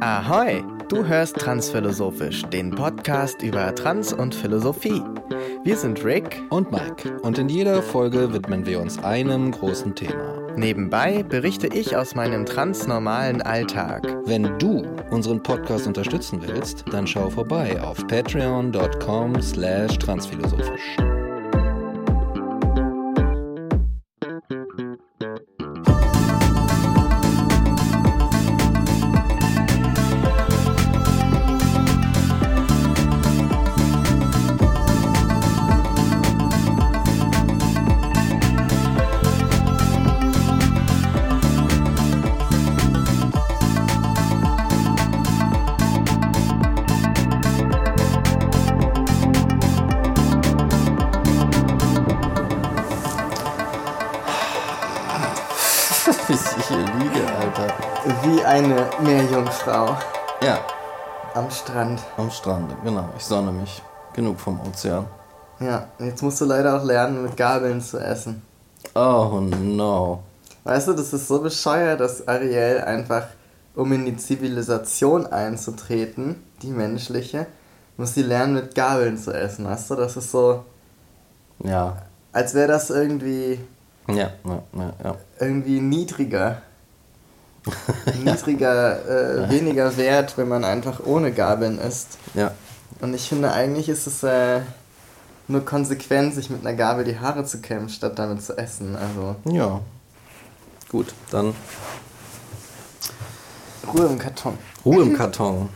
Ahoi, du hörst Transphilosophisch, den Podcast über Trans und Philosophie. Wir sind Rick und Mike und in jeder Folge widmen wir uns einem großen Thema. Nebenbei berichte ich aus meinem transnormalen Alltag. Wenn du unseren Podcast unterstützen willst, dann schau vorbei auf patreon.com slash transphilosophisch. Strand. Genau. Ich sonne mich. Genug vom Ozean. Ja, jetzt musst du leider auch lernen, mit Gabeln zu essen. Oh no. Weißt du, das ist so bescheuert, dass Ariel einfach, um in die Zivilisation einzutreten, die menschliche, muss sie lernen, mit Gabeln zu essen. Weißt du, das ist so. Ja. Als wäre das irgendwie. Ja, ja, ja, ja. Irgendwie niedriger. niedriger, äh, weniger wert, wenn man einfach ohne Gabeln isst. Ja. Und ich finde, eigentlich ist es äh, nur konsequent, sich mit einer Gabel die Haare zu kämmen, statt damit zu essen. Also. Ja. Gut, dann. Ruhe im Karton. Ruhe im Karton.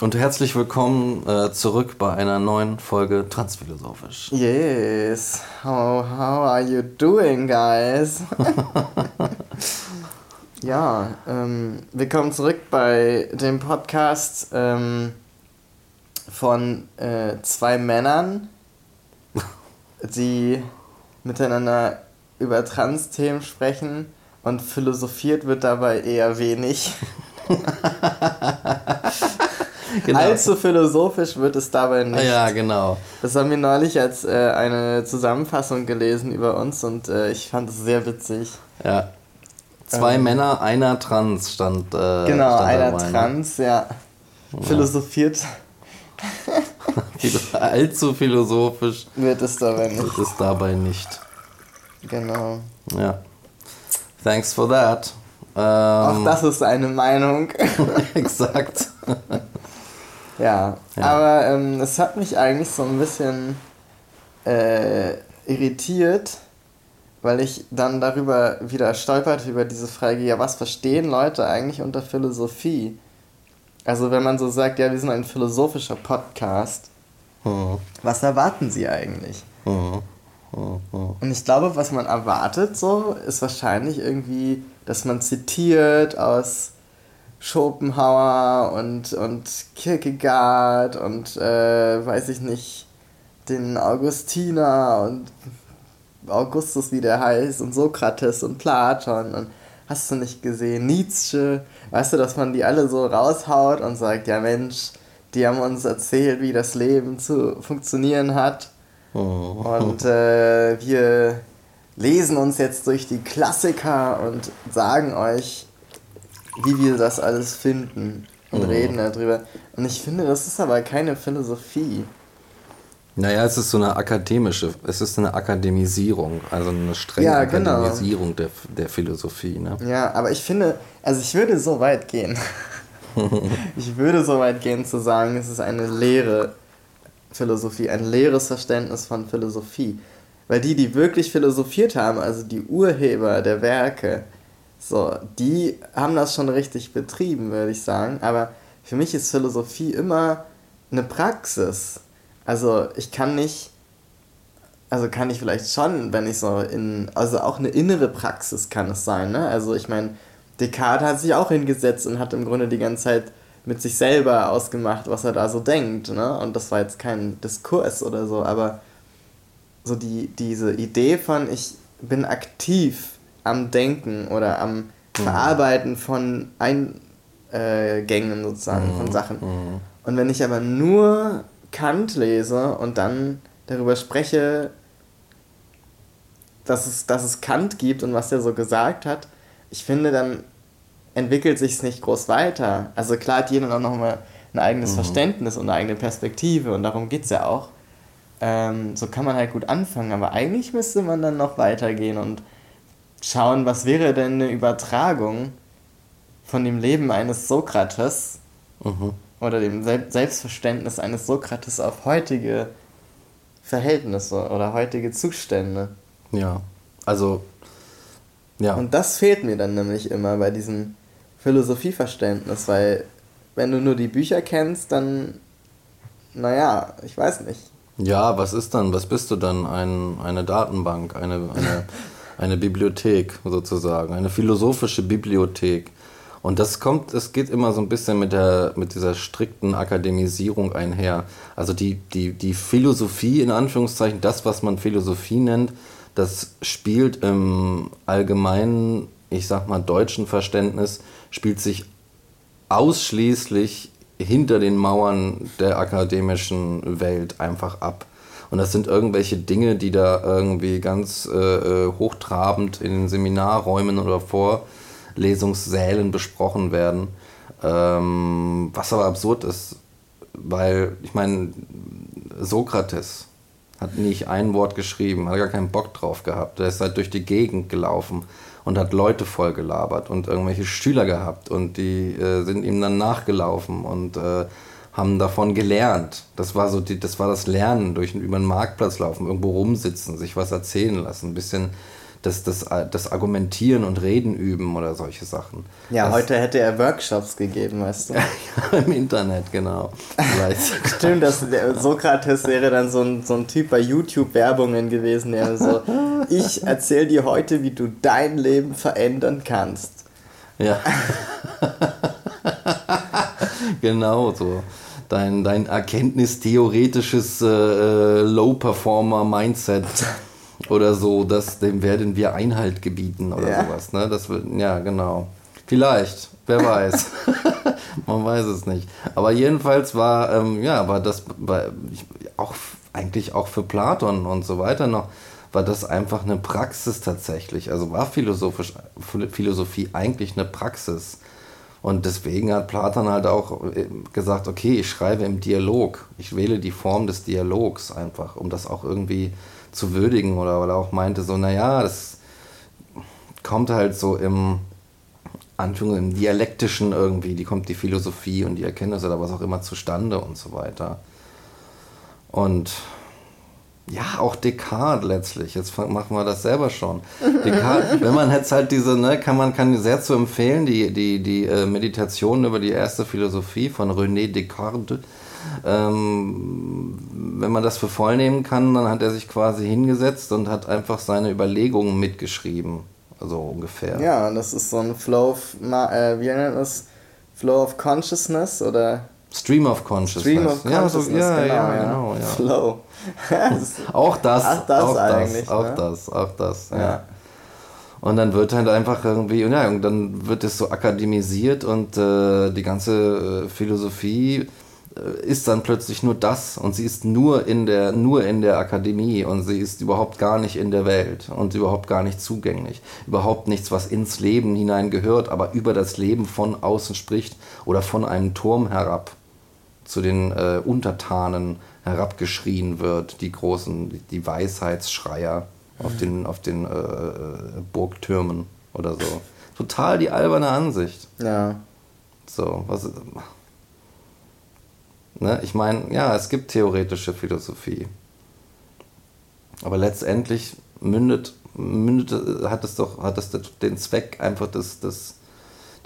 Und herzlich willkommen äh, zurück bei einer neuen Folge Transphilosophisch. Yes. How, how are you doing, guys? Ja, ähm, willkommen zurück bei dem Podcast ähm, von äh, zwei Männern, die miteinander über Trans-Themen sprechen und philosophiert wird dabei eher wenig. genau. Allzu philosophisch wird es dabei nicht. Ja, genau. Das haben wir neulich als äh, eine Zusammenfassung gelesen über uns und äh, ich fand es sehr witzig. Ja. Zwei ähm, Männer, einer Trans stand. Äh, genau, stand einer dabei? Trans, ne? ja. Philosophiert. Allzu philosophisch. Wird es dabei nicht. Wird es dabei nicht. Genau. Ja. Thanks for that. Ähm, Auch das ist eine Meinung. exakt. ja, ja, aber ähm, es hat mich eigentlich so ein bisschen äh, irritiert, weil ich dann darüber wieder stolperte, über diese Frage, ja, was verstehen Leute eigentlich unter Philosophie? Also wenn man so sagt, ja, wir sind ein philosophischer Podcast, mhm. was erwarten sie eigentlich? Mhm. Mhm. Und ich glaube, was man erwartet so, ist wahrscheinlich irgendwie, dass man zitiert aus Schopenhauer und, und Kierkegaard und äh, weiß ich nicht, den Augustiner und Augustus, wie der heißt, und Sokrates und Platon und hast du nicht gesehen, Nietzsche, weißt du, dass man die alle so raushaut und sagt, ja Mensch, die haben uns erzählt, wie das Leben zu funktionieren hat. Oh. Und äh, wir lesen uns jetzt durch die Klassiker und sagen euch, wie wir das alles finden und oh. reden darüber. Und ich finde, das ist aber keine Philosophie. Naja, es ist so eine akademische, es ist eine Akademisierung, also eine strenge ja, genau. Akademisierung der, der Philosophie. Ne? Ja, aber ich finde, also ich würde so weit gehen. ich würde so weit gehen zu sagen, es ist eine leere Philosophie, ein leeres Verständnis von Philosophie. Weil die, die wirklich philosophiert haben, also die Urheber der Werke, so, die haben das schon richtig betrieben, würde ich sagen. Aber für mich ist Philosophie immer eine Praxis. Also ich kann nicht, also kann ich vielleicht schon, wenn ich so in, also auch eine innere Praxis kann es sein, ne? Also ich meine, Descartes hat sich auch hingesetzt und hat im Grunde die ganze Zeit mit sich selber ausgemacht, was er da so denkt, ne? Und das war jetzt kein Diskurs oder so, aber so die, diese Idee von, ich bin aktiv am Denken oder am mhm. Verarbeiten von Eingängen sozusagen, mhm. von Sachen. Mhm. Und wenn ich aber nur Kant lese und dann darüber spreche, dass es, dass es Kant gibt und was er so gesagt hat, ich finde, dann entwickelt sich es nicht groß weiter. Also klar hat jeder auch nochmal ein eigenes mhm. Verständnis und eine eigene Perspektive und darum geht es ja auch. Ähm, so kann man halt gut anfangen, aber eigentlich müsste man dann noch weitergehen und schauen, was wäre denn eine Übertragung von dem Leben eines Sokrates mhm. Oder dem Selbstverständnis eines Sokrates auf heutige Verhältnisse oder heutige Zustände. Ja, also ja. Und das fehlt mir dann nämlich immer bei diesem Philosophieverständnis, weil wenn du nur die Bücher kennst, dann, naja, ich weiß nicht. Ja, was ist dann, was bist du dann? Ein, eine Datenbank, eine, eine, eine Bibliothek sozusagen, eine philosophische Bibliothek. Und das kommt, es geht immer so ein bisschen mit, der, mit dieser strikten Akademisierung einher. Also die, die, die Philosophie, in Anführungszeichen, das, was man Philosophie nennt, das spielt im allgemeinen, ich sag mal, deutschen Verständnis, spielt sich ausschließlich hinter den Mauern der akademischen Welt einfach ab. Und das sind irgendwelche Dinge, die da irgendwie ganz äh, äh hochtrabend in den Seminarräumen oder Vorlesungssälen besprochen werden. Ähm, was aber absurd ist, weil ich meine, Sokrates hat nicht ein Wort geschrieben, hat gar keinen Bock drauf gehabt. Der ist halt durch die Gegend gelaufen und hat Leute voll gelabert und irgendwelche Schüler gehabt und die äh, sind ihm dann nachgelaufen und äh, haben davon gelernt. Das war so die, das war das Lernen durch über den Marktplatz laufen, irgendwo rumsitzen, sich was erzählen lassen, ein bisschen das, das, das Argumentieren und Reden üben oder solche Sachen. Ja, das, heute hätte er Workshops gegeben, weißt du? ja, im Internet, genau. Stimmt, dass der Sokrates wäre dann so ein, so ein Typ bei YouTube-Werbungen gewesen, der so, ich erzähle dir heute, wie du dein Leben verändern kannst. Ja. genau so. Dein, dein erkenntnistheoretisches äh, äh Low-Performer-Mindset oder so, das, dem werden wir Einhalt gebieten oder ja. sowas. Ne? Das wird, ja, genau. Vielleicht, wer weiß. Man weiß es nicht. Aber jedenfalls war, ähm, ja, war das war auch eigentlich auch für Platon und so weiter noch, war das einfach eine Praxis tatsächlich. Also war philosophisch, Philosophie eigentlich eine Praxis. Und deswegen hat Platon halt auch äh, gesagt, okay, ich schreibe im Dialog. Ich wähle die Form des Dialogs einfach, um das auch irgendwie zu würdigen oder weil er auch meinte so, naja, das kommt halt so im Anführung im Dialektischen irgendwie, die kommt die Philosophie und die Erkenntnis oder was auch immer zustande und so weiter. Und ja, auch Descartes letztlich. Jetzt machen wir das selber schon. Descartes, wenn man jetzt halt diese, ne, kann man kann sehr zu empfehlen, die, die, die äh, Meditation über die erste Philosophie von René Descartes ähm, wenn man das für voll nehmen kann, dann hat er sich quasi hingesetzt und hat einfach seine Überlegungen mitgeschrieben. Also ungefähr. Ja, das ist so ein Flow of, äh, wie nennt das? Flow of Consciousness oder? Stream of Consciousness. Stream of Consciousness, ja, so, ja, genau, ja, genau, ja. Flow. auch das, Ach, das auch das, auch ne? das, auch das, ja. ja. Und dann wird halt einfach irgendwie, ja, und dann wird es so akademisiert und äh, die ganze äh, Philosophie ist dann plötzlich nur das und sie ist nur in der nur in der Akademie und sie ist überhaupt gar nicht in der Welt und überhaupt gar nicht zugänglich. Überhaupt nichts was ins Leben hinein gehört aber über das Leben von außen spricht oder von einem Turm herab zu den äh, Untertanen herabgeschrien wird die großen die Weisheitsschreier mhm. auf den auf den äh, äh, Burgtürmen oder so. Total die alberne Ansicht. Ja. So was Ne? Ich meine, ja, es gibt theoretische Philosophie. Aber letztendlich mündet, mündet hat es doch hat es den Zweck, einfach das, das,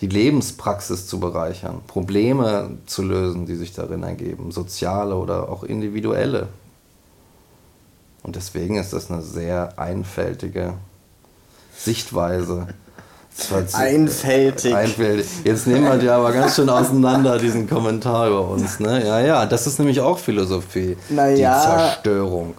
die Lebenspraxis zu bereichern, Probleme zu lösen, die sich darin ergeben, soziale oder auch individuelle. Und deswegen ist das eine sehr einfältige Sichtweise. Einfältig. Einfältig. Jetzt nehmen wir die aber ganz schön auseinander, diesen Kommentar über uns. Ne? Ja, ja, das ist nämlich auch Philosophie. Naja, die Zerstörung.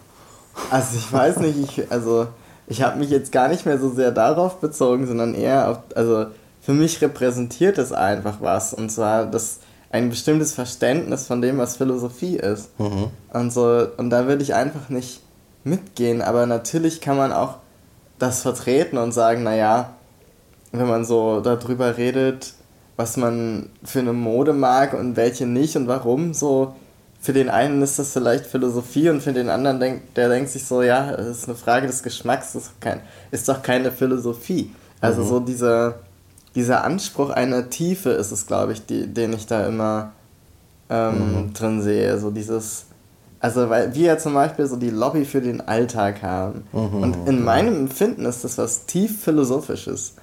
Also ich weiß nicht, ich, also ich habe mich jetzt gar nicht mehr so sehr darauf bezogen, sondern eher auf, also für mich repräsentiert es einfach was. Und zwar das ein bestimmtes Verständnis von dem, was Philosophie ist. Mhm. Und so, und da würde ich einfach nicht mitgehen. Aber natürlich kann man auch das vertreten und sagen, naja, wenn man so darüber redet, was man für eine Mode mag und welche nicht und warum. So, für den einen ist das vielleicht Philosophie und für den anderen denkt, der denkt sich so, ja, das ist eine Frage des Geschmacks, das ist, kein, ist doch keine Philosophie. Also mhm. so dieser, dieser Anspruch einer Tiefe ist es, glaube ich, die, den ich da immer ähm, mhm. drin sehe. So dieses, also weil wir ja zum Beispiel so die Lobby für den Alltag haben. Mhm. Und in meinem Empfinden ist das was tief philosophisches.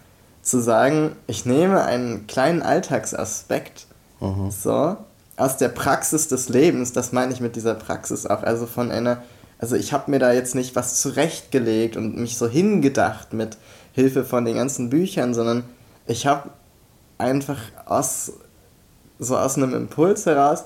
Zu sagen, ich nehme einen kleinen Alltagsaspekt mhm. so aus der Praxis des Lebens, das meine ich mit dieser Praxis auch, also von einer, also ich habe mir da jetzt nicht was zurechtgelegt und mich so hingedacht mit Hilfe von den ganzen Büchern, sondern ich habe einfach aus so aus einem Impuls heraus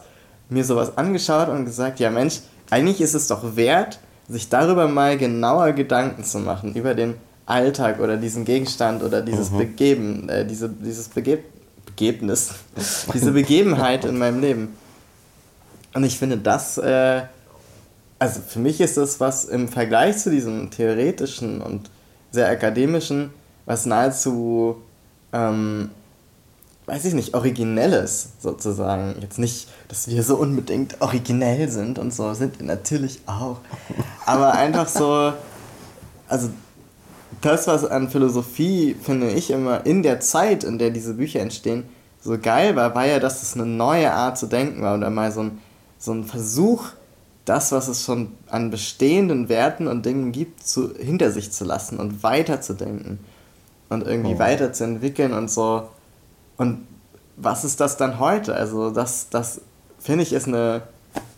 mir sowas angeschaut und gesagt, ja Mensch, eigentlich ist es doch wert, sich darüber mal genauer Gedanken zu machen, über den Alltag oder diesen Gegenstand oder dieses mhm. Begeben, äh, diese, dieses Begeb Begebnis, diese Begebenheit in meinem Leben. Und ich finde das, äh, also für mich ist das was im Vergleich zu diesem theoretischen und sehr akademischen, was nahezu ähm, weiß ich nicht, Originelles sozusagen. Jetzt nicht, dass wir so unbedingt originell sind und so, sind wir natürlich auch. Aber einfach so, also das, was an Philosophie, finde ich, immer in der Zeit, in der diese Bücher entstehen, so geil war, war ja, dass es eine neue Art zu denken war oder mal so ein, so ein Versuch, das, was es schon an bestehenden Werten und Dingen gibt, zu, hinter sich zu lassen und weiterzudenken und irgendwie oh. weiterzuentwickeln und so und was ist das dann heute? Also das, das finde ich ist eine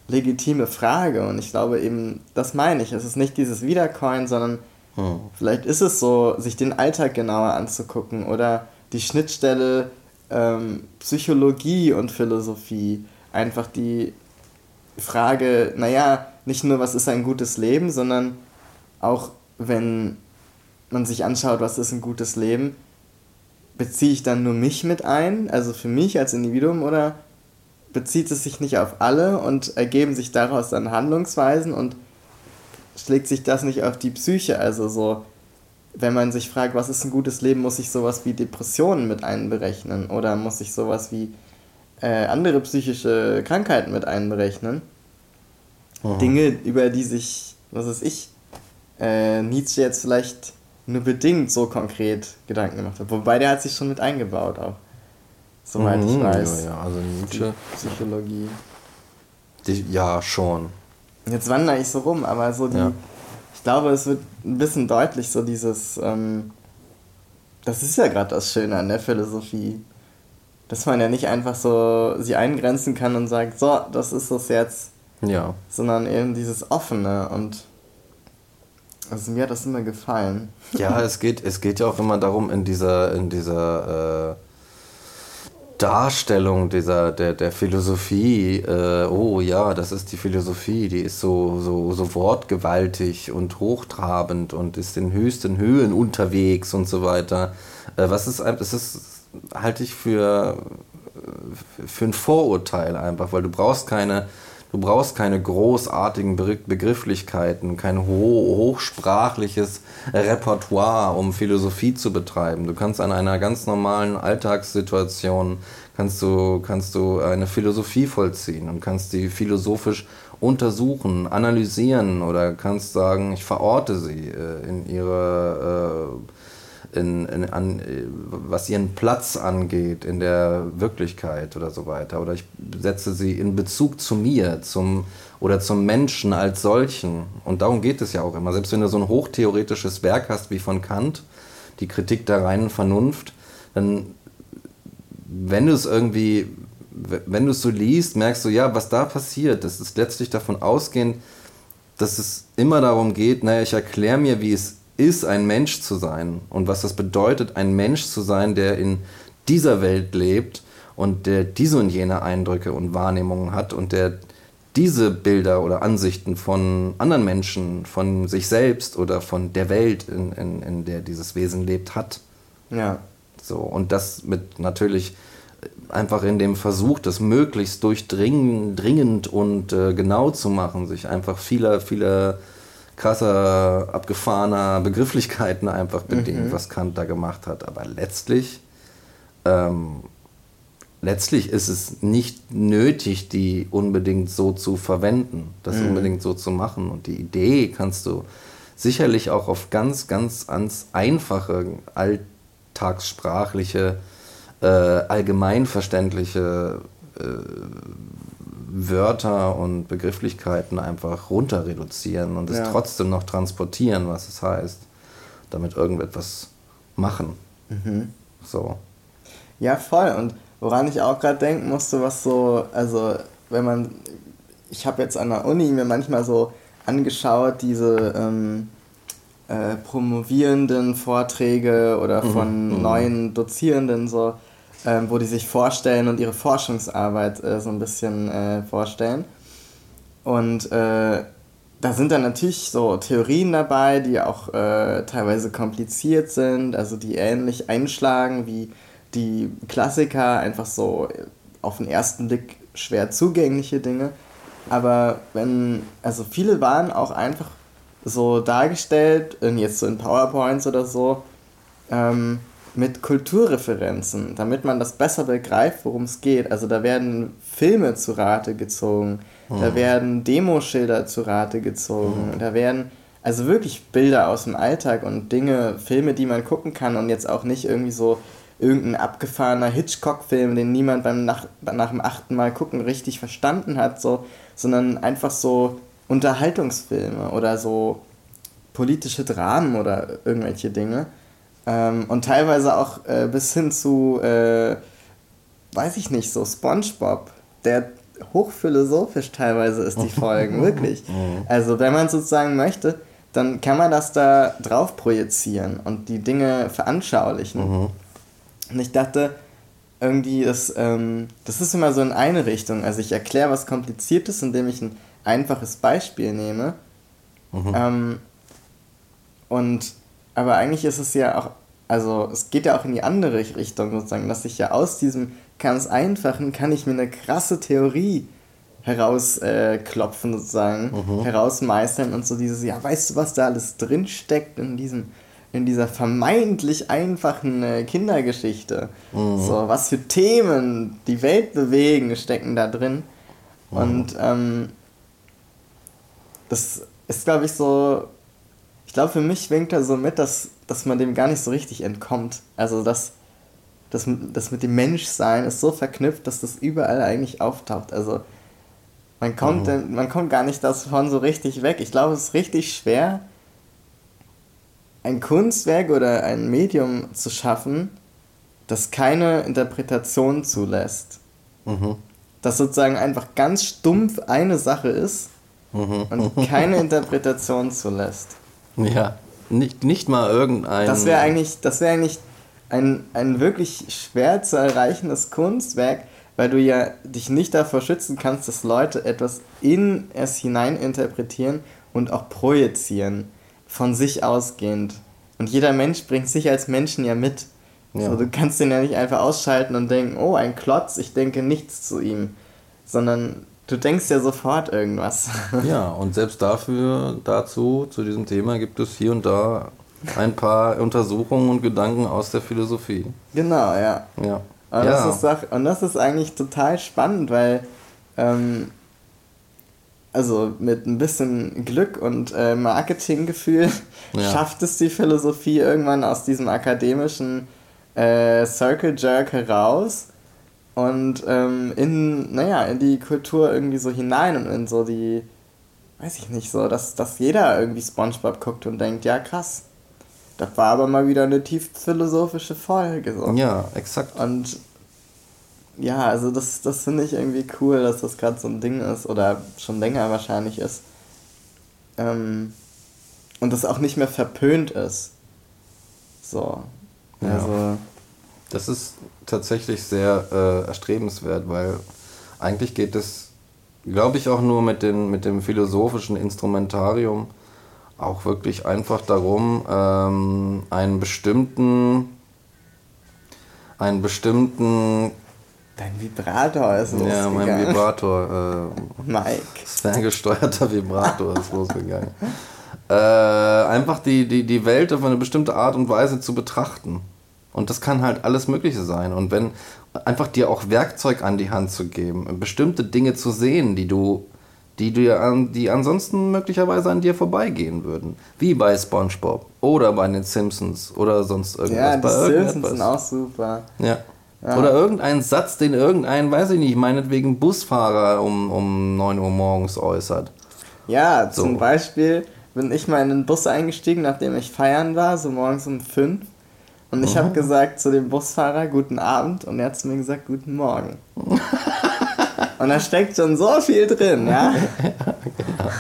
legitime Frage und ich glaube eben, das meine ich. Es ist nicht dieses Wiedercoin, sondern hm. vielleicht ist es so, sich den Alltag genauer anzugucken oder die Schnittstelle ähm, Psychologie und Philosophie. Einfach die Frage, naja, nicht nur, was ist ein gutes Leben, sondern auch, wenn man sich anschaut, was ist ein gutes Leben, beziehe ich dann nur mich mit ein, also für mich als Individuum, oder bezieht es sich nicht auf alle und ergeben sich daraus dann Handlungsweisen und schlägt sich das nicht auf die Psyche? Also so, wenn man sich fragt, was ist ein gutes Leben, muss ich sowas wie Depressionen mit einberechnen oder muss ich sowas wie äh, andere psychische Krankheiten mit einberechnen? Aha. Dinge, über die sich, was weiß ich, äh, Nietzsche jetzt vielleicht nur bedingt so konkret Gedanken gemacht hat. Wobei der hat sich schon mit eingebaut auch. Soweit mhm, ich weiß. Ja, ja, also Nietzsche. Psychologie. Die, ja, schon. Jetzt wandere ich so rum, aber so die. Ja. Ich glaube, es wird ein bisschen deutlich, so dieses. Ähm, das ist ja gerade das Schöne an der Philosophie. Dass man ja nicht einfach so sie eingrenzen kann und sagt, so, das ist das jetzt. Ja. Sondern eben dieses Offene und also mir hat das immer gefallen. Ja, es geht, es geht ja auch immer darum, in dieser, in dieser äh, Darstellung dieser, der, der Philosophie, äh, oh ja, das ist die Philosophie, die ist so, so, so wortgewaltig und hochtrabend und ist in höchsten Höhen unterwegs und so weiter. Äh, was ist, das ist, halte ich für, für ein Vorurteil einfach, weil du brauchst keine Du brauchst keine großartigen Begrifflichkeiten, kein ho hochsprachliches Repertoire, um Philosophie zu betreiben. Du kannst an einer ganz normalen Alltagssituation kannst du, kannst du eine Philosophie vollziehen und kannst die philosophisch untersuchen, analysieren oder kannst sagen, ich verorte sie äh, in ihre äh, in, in, an, was ihren Platz angeht in der Wirklichkeit oder so weiter. Oder ich setze sie in Bezug zu mir zum, oder zum Menschen als solchen. Und darum geht es ja auch immer. Selbst wenn du so ein hochtheoretisches Werk hast wie von Kant, die Kritik der reinen Vernunft, dann, wenn du es irgendwie, wenn du es so liest, merkst du, ja, was da passiert, das ist letztlich davon ausgehend, dass es immer darum geht, naja, ich erkläre mir, wie es ist, ein Mensch zu sein und was das bedeutet, ein Mensch zu sein, der in dieser Welt lebt und der diese und jene Eindrücke und Wahrnehmungen hat und der diese Bilder oder Ansichten von anderen Menschen, von sich selbst oder von der Welt, in, in, in der dieses Wesen lebt, hat. Ja. So, und das mit natürlich einfach in dem Versuch, das möglichst durchdringend und äh, genau zu machen, sich einfach vieler, vieler krasser, abgefahrener Begrifflichkeiten einfach bedingt, mhm. was Kant da gemacht hat. Aber letztlich ähm, letztlich ist es nicht nötig, die unbedingt so zu verwenden, das mhm. unbedingt so zu machen. Und die Idee kannst du sicherlich auch auf ganz, ganz, ganz einfache, alltagssprachliche, äh, allgemeinverständliche äh, Wörter und Begrifflichkeiten einfach runter reduzieren und es ja. trotzdem noch transportieren, was es heißt, damit irgendetwas machen. Mhm. So. Ja, voll. Und woran ich auch gerade denken musste, was so, also wenn man, ich habe jetzt an der Uni mir manchmal so angeschaut, diese ähm, äh, promovierenden Vorträge oder mhm. von mhm. neuen Dozierenden so ähm, wo die sich vorstellen und ihre Forschungsarbeit äh, so ein bisschen äh, vorstellen. Und äh, da sind dann natürlich so Theorien dabei, die auch äh, teilweise kompliziert sind, also die ähnlich einschlagen wie die Klassiker, einfach so auf den ersten Blick schwer zugängliche Dinge. Aber wenn, also viele waren auch einfach so dargestellt, jetzt so in PowerPoints oder so, ähm, mit Kulturreferenzen, damit man das besser begreift, worum es geht. Also da werden Filme zu Rate gezogen, mhm. da werden Demoschilder zu Rate gezogen, mhm. da werden also wirklich Bilder aus dem Alltag und Dinge, Filme, die man gucken kann und jetzt auch nicht irgendwie so irgendein abgefahrener Hitchcock-Film, den niemand beim nach, nach dem achten Mal gucken richtig verstanden hat, so, sondern einfach so Unterhaltungsfilme oder so politische Dramen oder irgendwelche Dinge. Ähm, und teilweise auch äh, bis hin zu, äh, weiß ich nicht, so SpongeBob, der hochphilosophisch teilweise ist, die Folgen, wirklich. Also wenn man sozusagen möchte, dann kann man das da drauf projizieren und die Dinge veranschaulichen. Mhm. Und ich dachte, irgendwie, das, ähm, das ist immer so in eine Richtung. Also ich erkläre was Kompliziertes, indem ich ein einfaches Beispiel nehme. Mhm. Ähm, und aber eigentlich ist es ja auch, also es geht ja auch in die andere Richtung sozusagen, dass ich ja aus diesem ganz einfachen kann ich mir eine krasse Theorie herausklopfen äh, sozusagen, mhm. herausmeistern und so dieses, ja, weißt du, was da alles drinsteckt in diesem in dieser vermeintlich einfachen äh, Kindergeschichte. Mhm. So, was für Themen die Welt bewegen, stecken da drin. Mhm. Und ähm, das ist, glaube ich, so ich glaube, für mich winkt er so mit, dass, dass man dem gar nicht so richtig entkommt. Also, dass das, das mit dem Menschsein ist so verknüpft, dass das überall eigentlich auftaucht. Also, man kommt, mhm. man kommt gar nicht davon so richtig weg. Ich glaube, es ist richtig schwer, ein Kunstwerk oder ein Medium zu schaffen, das keine Interpretation zulässt. Mhm. Das sozusagen einfach ganz stumpf eine Sache ist mhm. und keine Interpretation zulässt. Ja, nicht, nicht mal irgendein. Das wäre eigentlich, das wär eigentlich ein, ein wirklich schwer zu erreichendes Kunstwerk, weil du ja dich nicht davor schützen kannst, dass Leute etwas in es hinein interpretieren und auch projizieren, von sich ausgehend. Und jeder Mensch bringt sich als Menschen ja mit. Ja. So, du kannst den ja nicht einfach ausschalten und denken, oh, ein Klotz, ich denke nichts zu ihm. Sondern Du denkst ja sofort irgendwas. Ja, und selbst dafür, dazu, zu diesem Thema gibt es hier und da ein paar Untersuchungen und Gedanken aus der Philosophie. Genau, ja. Ja. Und, ja. Das, ist auch, und das ist eigentlich total spannend, weil ähm, also mit ein bisschen Glück und äh, Marketinggefühl ja. schafft es die Philosophie irgendwann aus diesem akademischen äh, Circle Jerk heraus und ähm, in, naja, in die Kultur irgendwie so hinein und in so die, weiß ich nicht, so, dass, dass jeder irgendwie Spongebob guckt und denkt, ja krass, das war aber mal wieder eine tief philosophische Folge. So. Ja, exakt. Und ja, also das, das finde ich irgendwie cool, dass das gerade so ein Ding ist oder schon länger wahrscheinlich ist. Ähm, und das auch nicht mehr verpönt ist. So. Also. Ja. Das ist tatsächlich sehr äh, erstrebenswert, weil eigentlich geht es, glaube ich, auch nur mit, den, mit dem philosophischen Instrumentarium auch wirklich einfach darum, ähm, einen bestimmten, einen bestimmten Dein Vibrator ist losgegangen. Ja, mein Vibrator. Äh, Mike. Ferngesteuerter Vibrator ist losgegangen. Äh, einfach die, die, die Welt auf eine bestimmte Art und Weise zu betrachten. Und das kann halt alles Mögliche sein. Und wenn, einfach dir auch Werkzeug an die Hand zu geben, bestimmte Dinge zu sehen, die du, die dir an, die ansonsten möglicherweise an dir vorbeigehen würden. Wie bei SpongeBob oder bei den Simpsons oder sonst irgendwas. Ja, die bei Simpsons sind auch super. Ja. ja. Oder irgendein Satz, den irgendein, weiß ich nicht, meinetwegen Busfahrer um, um 9 Uhr morgens äußert. Ja, so. zum Beispiel bin ich mal in den Bus eingestiegen, nachdem ich feiern war, so morgens um 5. Und ich habe gesagt zu dem Busfahrer, guten Abend. Und er hat zu mir gesagt, guten Morgen. und da steckt schon so viel drin, ja? genau.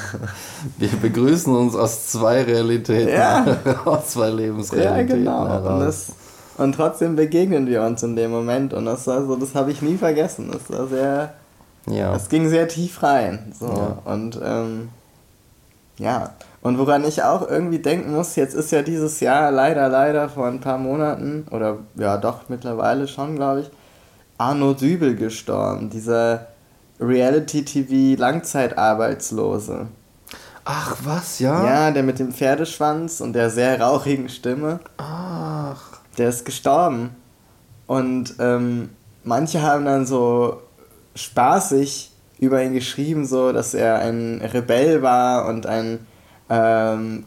Wir begrüßen uns aus zwei Realitäten, ja. aus zwei Lebensrealitäten. Ja, genau. Und, das, und trotzdem begegnen wir uns in dem Moment. Und das war so, das habe ich nie vergessen. Das war sehr. Ja. Es ging sehr tief rein. So. Ja. Und ähm, ja. Und woran ich auch irgendwie denken muss, jetzt ist ja dieses Jahr leider, leider vor ein paar Monaten, oder ja doch mittlerweile schon, glaube ich, Arno Dübel gestorben, dieser Reality-TV-Langzeitarbeitslose. Ach, was, ja? Ja, der mit dem Pferdeschwanz und der sehr rauchigen Stimme. Ach. Der ist gestorben. Und ähm, manche haben dann so spaßig über ihn geschrieben, so dass er ein Rebell war und ein ähm,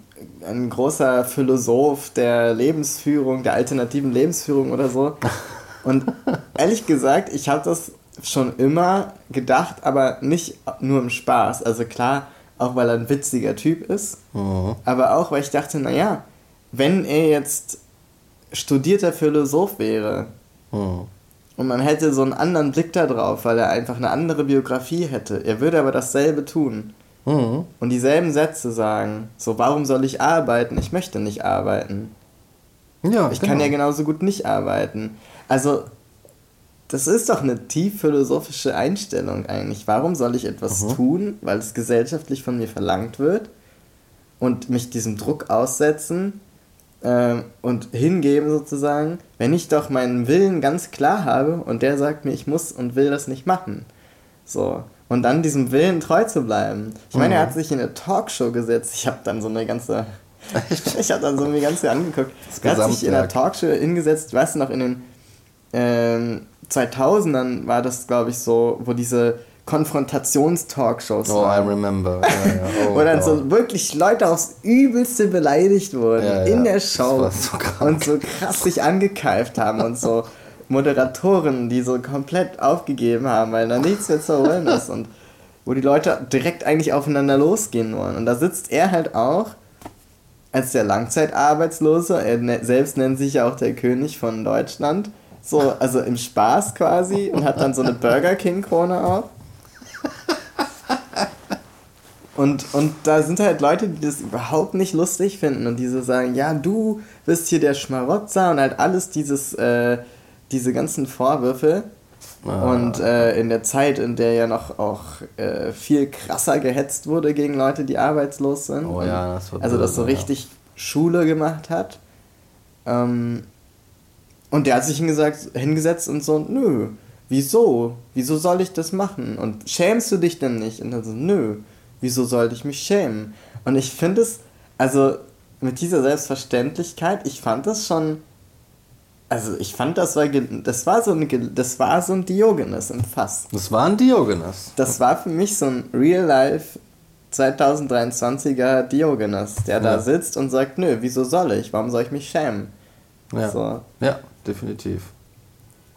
ein großer Philosoph der Lebensführung, der alternativen Lebensführung oder so. Und ehrlich gesagt, ich habe das schon immer gedacht, aber nicht nur im Spaß. Also klar, auch weil er ein witziger Typ ist, mhm. aber auch weil ich dachte, naja, wenn er jetzt studierter Philosoph wäre mhm. und man hätte so einen anderen Blick darauf, weil er einfach eine andere Biografie hätte, er würde aber dasselbe tun mhm. und dieselben Sätze sagen. So, warum soll ich arbeiten? Ich möchte nicht arbeiten. Ja, ich genau. kann ja genauso gut nicht arbeiten. Also, das ist doch eine tief philosophische Einstellung eigentlich. Warum soll ich etwas mhm. tun, weil es gesellschaftlich von mir verlangt wird und mich diesem Druck aussetzen äh, und hingeben sozusagen, wenn ich doch meinen Willen ganz klar habe und der sagt mir, ich muss und will das nicht machen. So und dann diesem Willen treu zu bleiben. Ich meine, mhm. er hat sich in eine Talkshow gesetzt. Ich habe dann so eine ganze. ich habe dann so eine ganze angeguckt. Das er hat sich in einer Talkshow hingesetzt, weißt du noch, in den ähm, 2000ern war das, glaube ich, so, wo diese Konfrontationstalkshows Oh, I remember. Ja, ja. Oh, Wo dann so wirklich Leute aufs Übelste beleidigt wurden ja, in der Show so und so krass sich angekeift haben und so. Moderatoren, die so komplett aufgegeben haben, weil da nichts mehr zu holen ist und wo die Leute direkt eigentlich aufeinander losgehen wollen. Und da sitzt er halt auch als der Langzeitarbeitslose, er ne-, selbst nennt sich ja auch der König von Deutschland, so, also im Spaß quasi und hat dann so eine Burger King Krone auf. Und, und da sind halt Leute, die das überhaupt nicht lustig finden und die so sagen, ja, du bist hier der Schmarotzer und halt alles dieses äh, diese ganzen Vorwürfe. Ah. Und äh, in der Zeit, in der ja noch auch äh, viel krasser gehetzt wurde gegen Leute, die arbeitslos sind. Oh ja, das Also das so ja. richtig Schule gemacht hat. Ähm, und der hat sich hingesagt, hingesetzt und so, nö, wieso? Wieso soll ich das machen? Und schämst du dich denn nicht? Und dann so, nö, wieso sollte ich mich schämen? Und ich finde es, also mit dieser Selbstverständlichkeit, ich fand das schon also ich fand, das war, das war, so, ein, das war so ein Diogenes im Fass. Das war ein Diogenes. Das war für mich so ein Real-Life 2023er Diogenes, der ja. da sitzt und sagt, nö, wieso soll ich? Warum soll ich mich schämen? Ja, so. ja definitiv.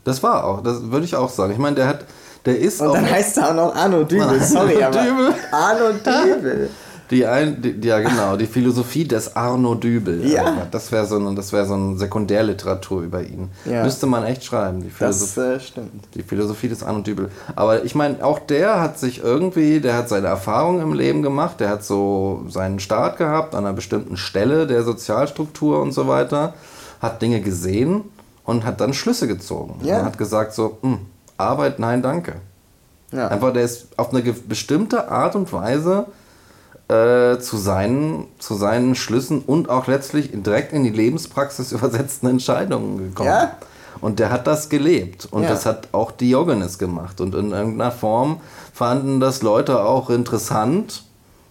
Das war auch, das würde ich auch sagen. Ich meine, der hat, der ist Und dann heißt er auch noch Arno Dübel, sorry, aber Dübel. Arno Dübel. Die ein, die, ja, genau, die Philosophie des Arno Dübel. Ja. Das wäre so, ein, wär so eine Sekundärliteratur über ihn. Ja. Müsste man echt schreiben. Die Philosophie, das äh, stimmt. Die Philosophie des Arno Dübel. Aber ich meine, auch der hat sich irgendwie, der hat seine Erfahrungen im Leben gemacht, der hat so seinen Start gehabt an einer bestimmten Stelle der Sozialstruktur und so weiter, hat Dinge gesehen und hat dann Schlüsse gezogen. Ja. Und hat gesagt so, hm, Arbeit, nein, danke. Ja. Einfach, der ist auf eine bestimmte Art und Weise äh, zu, seinen, zu seinen Schlüssen und auch letztlich direkt in die Lebenspraxis übersetzten Entscheidungen gekommen. Ja. Und der hat das gelebt. Und ja. das hat auch Diogenes gemacht. Und in irgendeiner Form fanden das Leute auch interessant.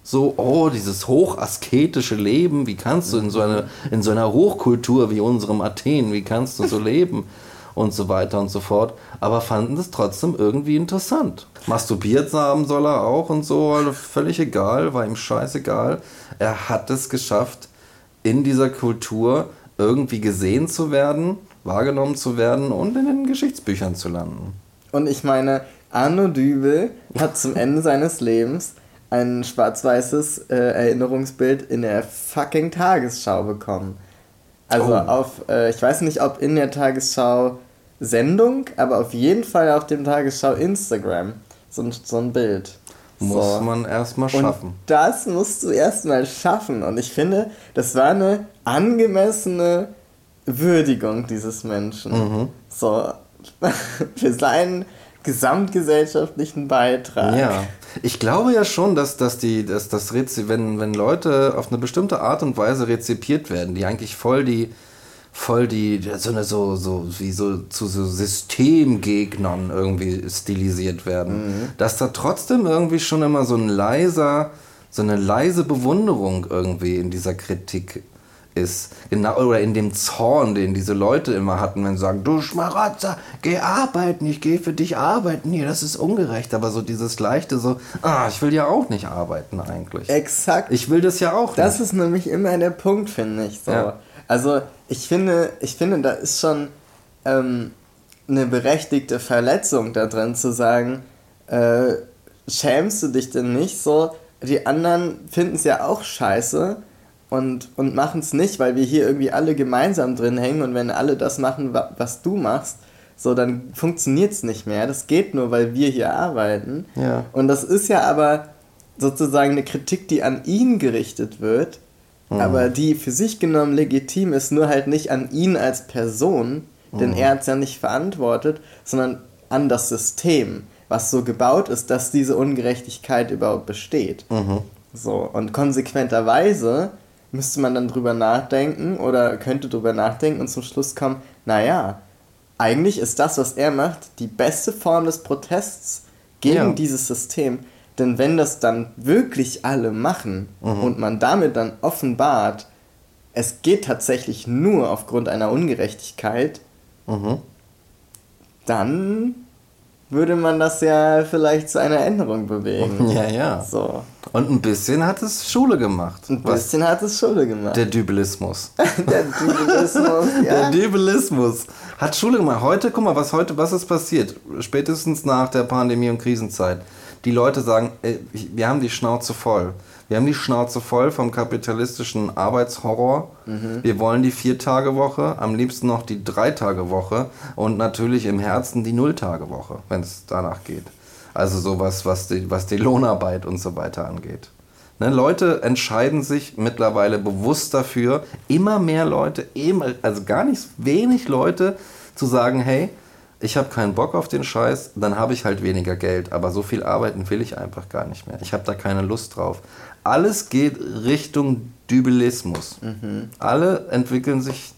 So, oh, dieses hochasketische Leben, wie kannst du in so, eine, in so einer Hochkultur wie unserem Athen, wie kannst du so leben? Und so weiter und so fort, aber fanden es trotzdem irgendwie interessant. Masturbiert haben soll er auch und so, also völlig egal, war ihm scheißegal. Er hat es geschafft, in dieser Kultur irgendwie gesehen zu werden, wahrgenommen zu werden und in den Geschichtsbüchern zu landen. Und ich meine, Arno Dübel hat zum Ende seines Lebens ein schwarz-weißes äh, Erinnerungsbild in der fucking Tagesschau bekommen. Also oh. auf, äh, ich weiß nicht, ob in der Tagesschau Sendung, aber auf jeden Fall auf dem Tagesschau Instagram so ein, so ein Bild. Muss so. man erstmal schaffen. Und das musst du erstmal schaffen. Und ich finde, das war eine angemessene Würdigung dieses Menschen. Mhm. So, für seinen gesamtgesellschaftlichen Beitrag. Ja. Ich glaube ja schon, dass, dass, die, dass das wenn, wenn Leute auf eine bestimmte Art und Weise rezipiert werden, die eigentlich voll die, voll die, so, eine, so, so wie so zu so Systemgegnern irgendwie stilisiert werden, mhm. dass da trotzdem irgendwie schon immer so ein leiser, so eine leise Bewunderung irgendwie in dieser Kritik ist. Genau, oder in dem Zorn, den diese Leute immer hatten, wenn sie sagen, du Schmarotzer, geh arbeiten, ich gehe für dich arbeiten. Nee, das ist ungerecht. Aber so dieses leichte, so, ah, ich will ja auch nicht arbeiten eigentlich. Exakt. Ich will das ja auch nicht. Das ist nämlich immer der Punkt, finde ich. So. Ja. Also ich finde, ich finde, da ist schon ähm, eine berechtigte Verletzung da drin zu sagen, äh, schämst du dich denn nicht so? Die anderen finden es ja auch scheiße und, und machen es nicht, weil wir hier irgendwie alle gemeinsam drin hängen und wenn alle das machen, was du machst, so dann funktioniert es nicht mehr. Das geht nur, weil wir hier arbeiten. Ja. Und das ist ja aber sozusagen eine Kritik, die an ihn gerichtet wird, mhm. aber die für sich genommen legitim ist, nur halt nicht an ihn als Person, denn mhm. er hat es ja nicht verantwortet, sondern an das System, was so gebaut ist, dass diese Ungerechtigkeit überhaupt besteht. Mhm. So, und konsequenterweise müsste man dann drüber nachdenken oder könnte drüber nachdenken und zum Schluss kommen, naja, eigentlich ist das, was er macht, die beste Form des Protests gegen ja. dieses System. Denn wenn das dann wirklich alle machen mhm. und man damit dann offenbart, es geht tatsächlich nur aufgrund einer Ungerechtigkeit, mhm. dann würde man das ja vielleicht zu einer Änderung bewegen. Ja, ja. So. Und ein bisschen hat es Schule gemacht. Ein bisschen hat es Schule gemacht. Der Dübelismus. der Dübelismus, ja. Der Dübelismus hat Schule gemacht. Heute, guck mal, was heute, was ist passiert? Spätestens nach der Pandemie und Krisenzeit. Die Leute sagen, ey, wir haben die Schnauze voll. Wir haben die Schnauze voll vom kapitalistischen Arbeitshorror. Mhm. Wir wollen die Vier-Tage-Woche, am liebsten noch die Drei-Tage-Woche und natürlich im Herzen die Null-Tage-Woche, wenn es danach geht. Also sowas, was die, was die Lohnarbeit und so weiter angeht. Ne, Leute entscheiden sich mittlerweile bewusst dafür, immer mehr Leute, also gar nicht wenig Leute, zu sagen, hey, ich habe keinen Bock auf den Scheiß, dann habe ich halt weniger Geld. Aber so viel arbeiten will ich einfach gar nicht mehr. Ich habe da keine Lust drauf alles geht Richtung Dübelismus. Mhm. Alle entwickeln sich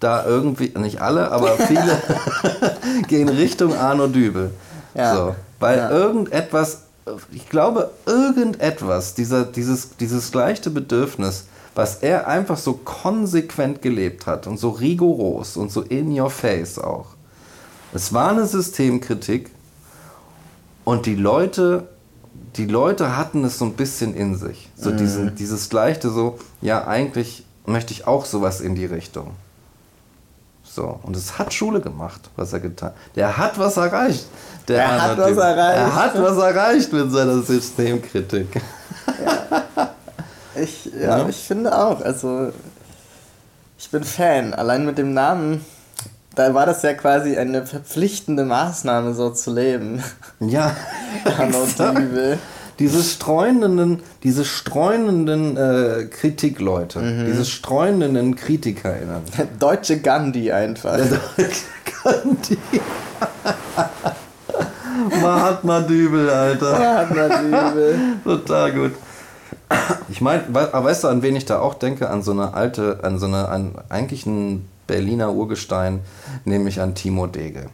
da irgendwie, nicht alle, aber viele gehen Richtung Arno Dübel. Ja. So, weil ja. irgendetwas, ich glaube, irgendetwas, dieser, dieses, dieses leichte Bedürfnis, was er einfach so konsequent gelebt hat und so rigoros und so in your face auch. Es war eine Systemkritik und die Leute die Leute hatten es so ein bisschen in sich. So mhm. diesen, dieses Leichte so, ja, eigentlich möchte ich auch sowas in die Richtung. So, und es hat Schule gemacht, was er getan Der hat was erreicht. Der er hat was erreicht. Er hat was erreicht mit seiner Systemkritik. Ja. Ich, ja, ja, ich finde auch. Also, ich bin Fan. Allein mit dem Namen da war das ja quasi eine verpflichtende Maßnahme, so zu leben. Ja. Diese streunenden, diese streunenden äh, Kritikleute, mhm. diese streunenden KritikerInnen. Der deutsche Gandhi einfach. Der deutsche Gandhi. Mahatma Dübel, Alter. Mahatma Dübel. Total gut. Ich meine, weißt du, an wen ich da auch denke? An so eine alte, an so eine, an eigentlich ein Berliner Urgestein, nämlich an Timo Dege.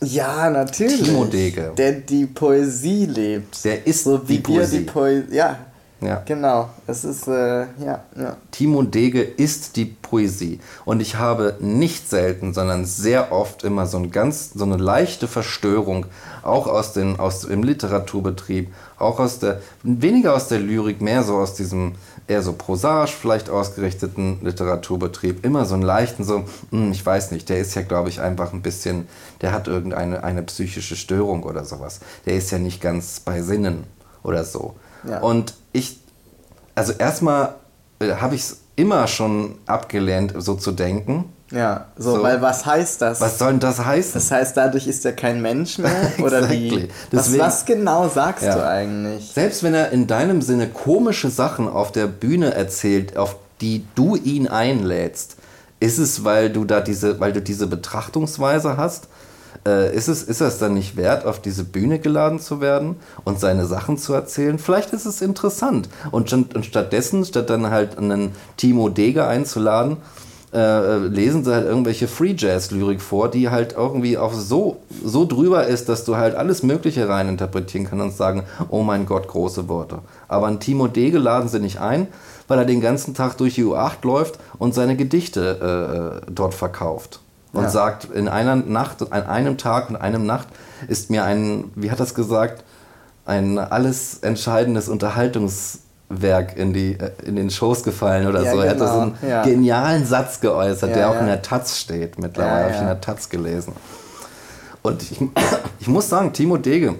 Ja, natürlich. Timo Dege. Der die Poesie lebt. Der ist so wie die Poesie. Die Poesie. Ja. Ja. Genau. Es ist, äh, ja, ja. Timo Dege ist die Poesie. Und ich habe nicht selten, sondern sehr oft immer so, ein ganz, so eine leichte Verstörung, auch aus, den, aus dem Literaturbetrieb, auch aus der, weniger aus der Lyrik, mehr so aus diesem eher so prosaisch vielleicht ausgerichteten Literaturbetrieb immer so einen leichten, so, hm, ich weiß nicht, der ist ja, glaube ich, einfach ein bisschen, der hat irgendeine eine psychische Störung oder sowas. Der ist ja nicht ganz bei Sinnen oder so. Ja. Und ich, also erstmal äh, habe ich es immer schon abgelehnt, so zu denken. Ja, so, so, weil was heißt das? Was soll denn das heißen? Das heißt, dadurch ist er kein Mensch mehr? Oder wie? Was, was, genau sagst ja. du eigentlich? Selbst wenn er in deinem Sinne komische Sachen auf der Bühne erzählt, auf die du ihn einlädst, ist es, weil du da diese, weil du diese Betrachtungsweise hast? Äh, ist, es, ist es dann nicht wert, auf diese Bühne geladen zu werden und seine Sachen zu erzählen? Vielleicht ist es interessant. Und, und stattdessen, statt dann halt einen Timo Deger einzuladen, äh, lesen sie halt irgendwelche Free Jazz Lyrik vor, die halt irgendwie auch so, so drüber ist, dass du halt alles Mögliche rein interpretieren kannst und sagen, oh mein Gott, große Worte. Aber ein Timo Dege laden sie nicht ein, weil er den ganzen Tag durch die U8 läuft und seine Gedichte äh, dort verkauft. Und ja. sagt, in einer Nacht, an einem Tag und einem Nacht ist mir ein, wie hat das gesagt, ein alles entscheidendes Unterhaltungs- Werk in, die, äh, in den Shows gefallen oder ja, so. Er genau. hat so einen ja. genialen Satz geäußert, ja, der auch in der Taz steht. Mittlerweile habe ich in der Taz gelesen. Und ich, ich muss sagen, Timo Dege,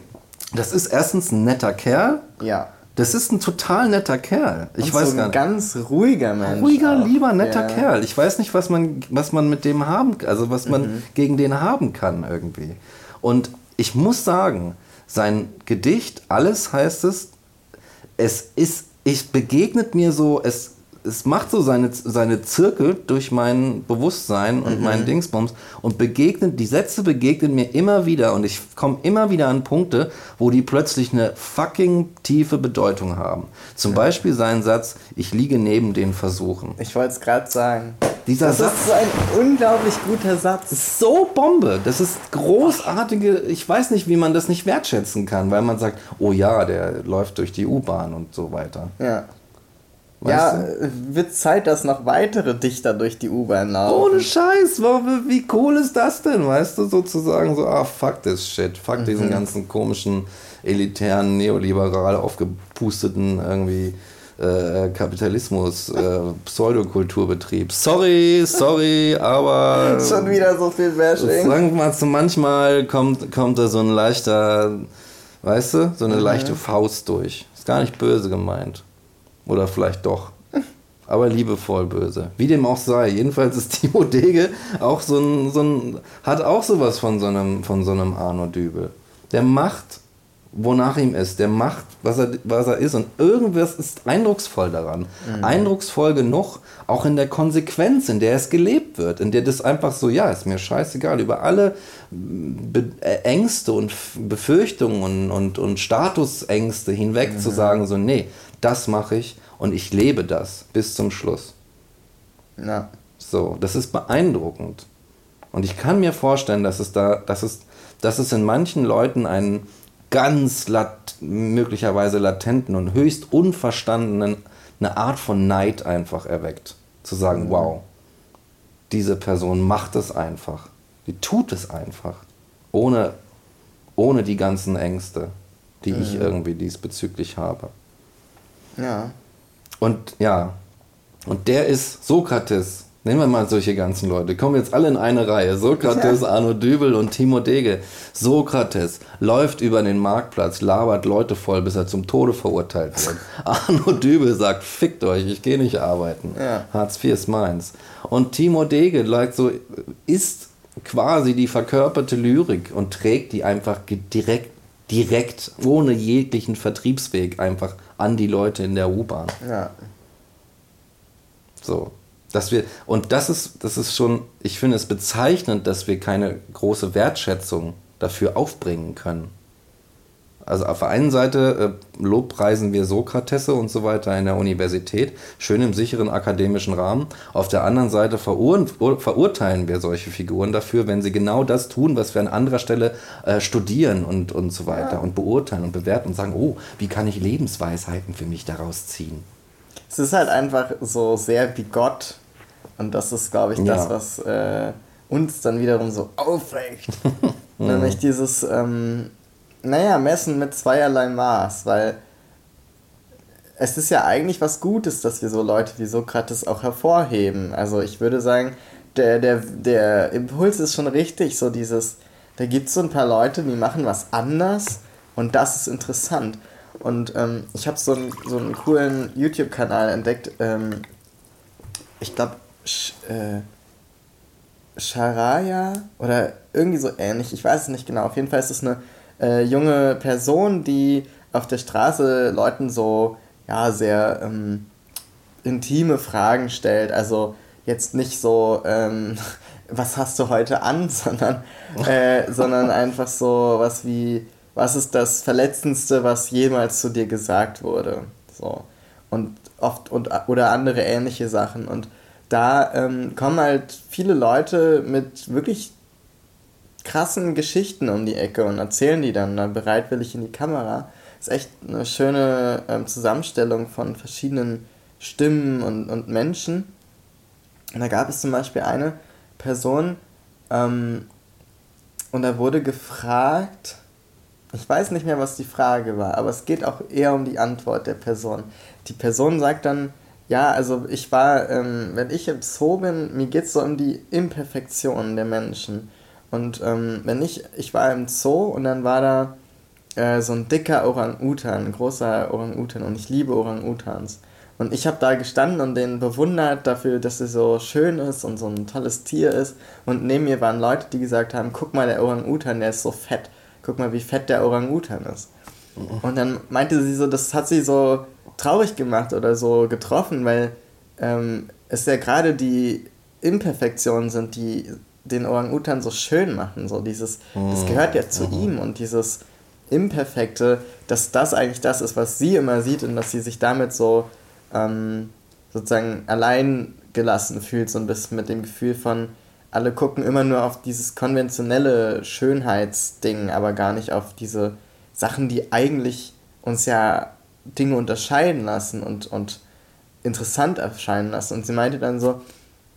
das ist erstens ein netter Kerl. Ja. Das ist ein total netter Kerl. Ich Und weiß so ein gar nicht. ganz ruhiger Mensch. Ruhiger, auch. lieber, netter Kerl. Ich weiß nicht, was man, was man mit dem haben, also was man mhm. gegen den haben kann irgendwie. Und ich muss sagen, sein Gedicht, alles heißt es, es ist ich begegnet mir so, es, es macht so seine, seine Zirkel durch mein Bewusstsein und mhm. meinen Dingsbums und begegnet, die Sätze begegnen mir immer wieder und ich komme immer wieder an Punkte, wo die plötzlich eine fucking tiefe Bedeutung haben. Zum ja. Beispiel sein Satz, ich liege neben den Versuchen. Ich wollte es gerade sagen. Dieser das Satz ist so ein unglaublich guter Satz. So Bombe. Das ist großartige. Ich weiß nicht, wie man das nicht wertschätzen kann, weil man sagt, oh ja, der läuft durch die U-Bahn und so weiter. Ja. Weißt ja, du? wird Zeit, dass noch weitere Dichter durch die U-Bahn laufen. Ohne Scheiß, wie cool ist das denn, weißt du, sozusagen so, ah, fuck this shit, fuck mhm. diesen ganzen komischen, elitären, neoliberal aufgepusteten irgendwie äh, Kapitalismus, äh, Pseudokulturbetrieb. Sorry, sorry, aber. Schon wieder so viel Bashing. Manchmal kommt, kommt da so ein leichter, weißt du, so eine mhm. leichte Faust durch. Ist gar nicht böse gemeint. Oder vielleicht doch. Aber liebevoll böse. Wie dem auch sei. Jedenfalls ist Timo Dege auch so ein, so ein hat auch sowas von so einem, von so einem Arno Dübel. Der macht wonach ihm ist. Der macht, was er, was er ist. Und irgendwas ist eindrucksvoll daran. Mhm. Eindrucksvoll genug, auch in der Konsequenz, in der es gelebt wird. In der das einfach so, ja, ist mir scheißegal, über alle Be äh, Ängste und Befürchtungen und, und, und Statusängste hinweg mhm. zu sagen, so, nee, das mache ich und ich lebe das bis zum Schluss. Ja. So, das ist beeindruckend. Und ich kann mir vorstellen, dass es da, dass es, dass es in manchen Leuten einen ganz lat möglicherweise latenten und höchst unverstandenen eine Art von Neid einfach erweckt. Zu sagen, mhm. wow, diese Person macht es einfach. Die tut es einfach. Ohne, ohne die ganzen Ängste, die mhm. ich irgendwie diesbezüglich habe. Ja. Und ja, und der ist Sokrates Nehmen wir mal solche ganzen Leute. Kommen jetzt alle in eine Reihe. Sokrates, ja. Arno Dübel und Timo Dege. Sokrates läuft über den Marktplatz, labert Leute voll, bis er zum Tode verurteilt wird. Arno Dübel sagt, fickt euch, ich gehe nicht arbeiten. Ja. Hartz IV ist meins. Und Timo Dege like so, ist quasi die verkörperte Lyrik und trägt die einfach direkt, direkt, ohne jeglichen Vertriebsweg einfach an die Leute in der U-Bahn. Ja. So. Dass wir, und das ist, das ist schon, ich finde es bezeichnend, dass wir keine große Wertschätzung dafür aufbringen können. Also auf der einen Seite äh, lobpreisen wir Sokratesse und so weiter in der Universität, schön im sicheren akademischen Rahmen. Auf der anderen Seite verur verurteilen wir solche Figuren dafür, wenn sie genau das tun, was wir an anderer Stelle äh, studieren und, und so weiter ja. und beurteilen und bewerten und sagen, oh, wie kann ich Lebensweisheiten für mich daraus ziehen? Es ist halt einfach so sehr wie Gott und das ist, glaube ich, das, ja. was äh, uns dann wiederum so aufregt. Nämlich dieses... Ähm, naja, messen mit zweierlei Maß, weil es ist ja eigentlich was Gutes, dass wir so Leute wie Sokrates auch hervorheben. Also ich würde sagen, der, der, der Impuls ist schon richtig, so dieses, da gibt es so ein paar Leute, die machen was anders und das ist interessant. Und ähm, ich habe so, ein, so einen coolen YouTube-Kanal entdeckt, ähm, ich glaube, Sh äh, Sharaya oder irgendwie so ähnlich, ich weiß es nicht genau. Auf jeden Fall ist es eine äh, junge Person, die auf der Straße Leuten so ja sehr ähm, intime Fragen stellt. Also jetzt nicht so, ähm, was hast du heute an, sondern, äh, sondern einfach so was wie, was ist das Verletzendste, was jemals zu dir gesagt wurde. So. Und oft und oder andere ähnliche Sachen. Und da ähm, kommen halt viele Leute mit wirklich krassen Geschichten um die Ecke und erzählen die dann, dann bereitwillig in die Kamera. Ist echt eine schöne ähm, Zusammenstellung von verschiedenen Stimmen und, und Menschen. Und da gab es zum Beispiel eine Person, ähm, und da wurde gefragt, ich weiß nicht mehr, was die Frage war, aber es geht auch eher um die Antwort der Person. Die Person sagt dann, ja, also ich war, ähm, wenn ich im Zoo bin, mir geht es so um die Imperfektionen der Menschen. Und ähm, wenn ich, ich war im Zoo und dann war da äh, so ein dicker Orang-Utan, ein großer Orang-Utan und ich liebe Orang-Utans. Und ich habe da gestanden und den bewundert dafür, dass er so schön ist und so ein tolles Tier ist. Und neben mir waren Leute, die gesagt haben, guck mal, der Orang-Utan, der ist so fett. Guck mal, wie fett der Orang-Utan ist. Mhm. Und dann meinte sie so, das hat sie so traurig gemacht oder so getroffen, weil ähm, es ja gerade die Imperfektionen sind, die den Orang-Utan so schön machen. So dieses, das mhm. gehört ja zu mhm. ihm und dieses Imperfekte, dass das eigentlich das ist, was sie immer sieht und dass sie sich damit so ähm, sozusagen allein gelassen fühlt, so ein bisschen mit dem Gefühl von, alle gucken immer nur auf dieses konventionelle Schönheitsding, aber gar nicht auf diese Sachen, die eigentlich uns ja Dinge unterscheiden lassen und, und interessant erscheinen lassen. Und sie meinte dann so,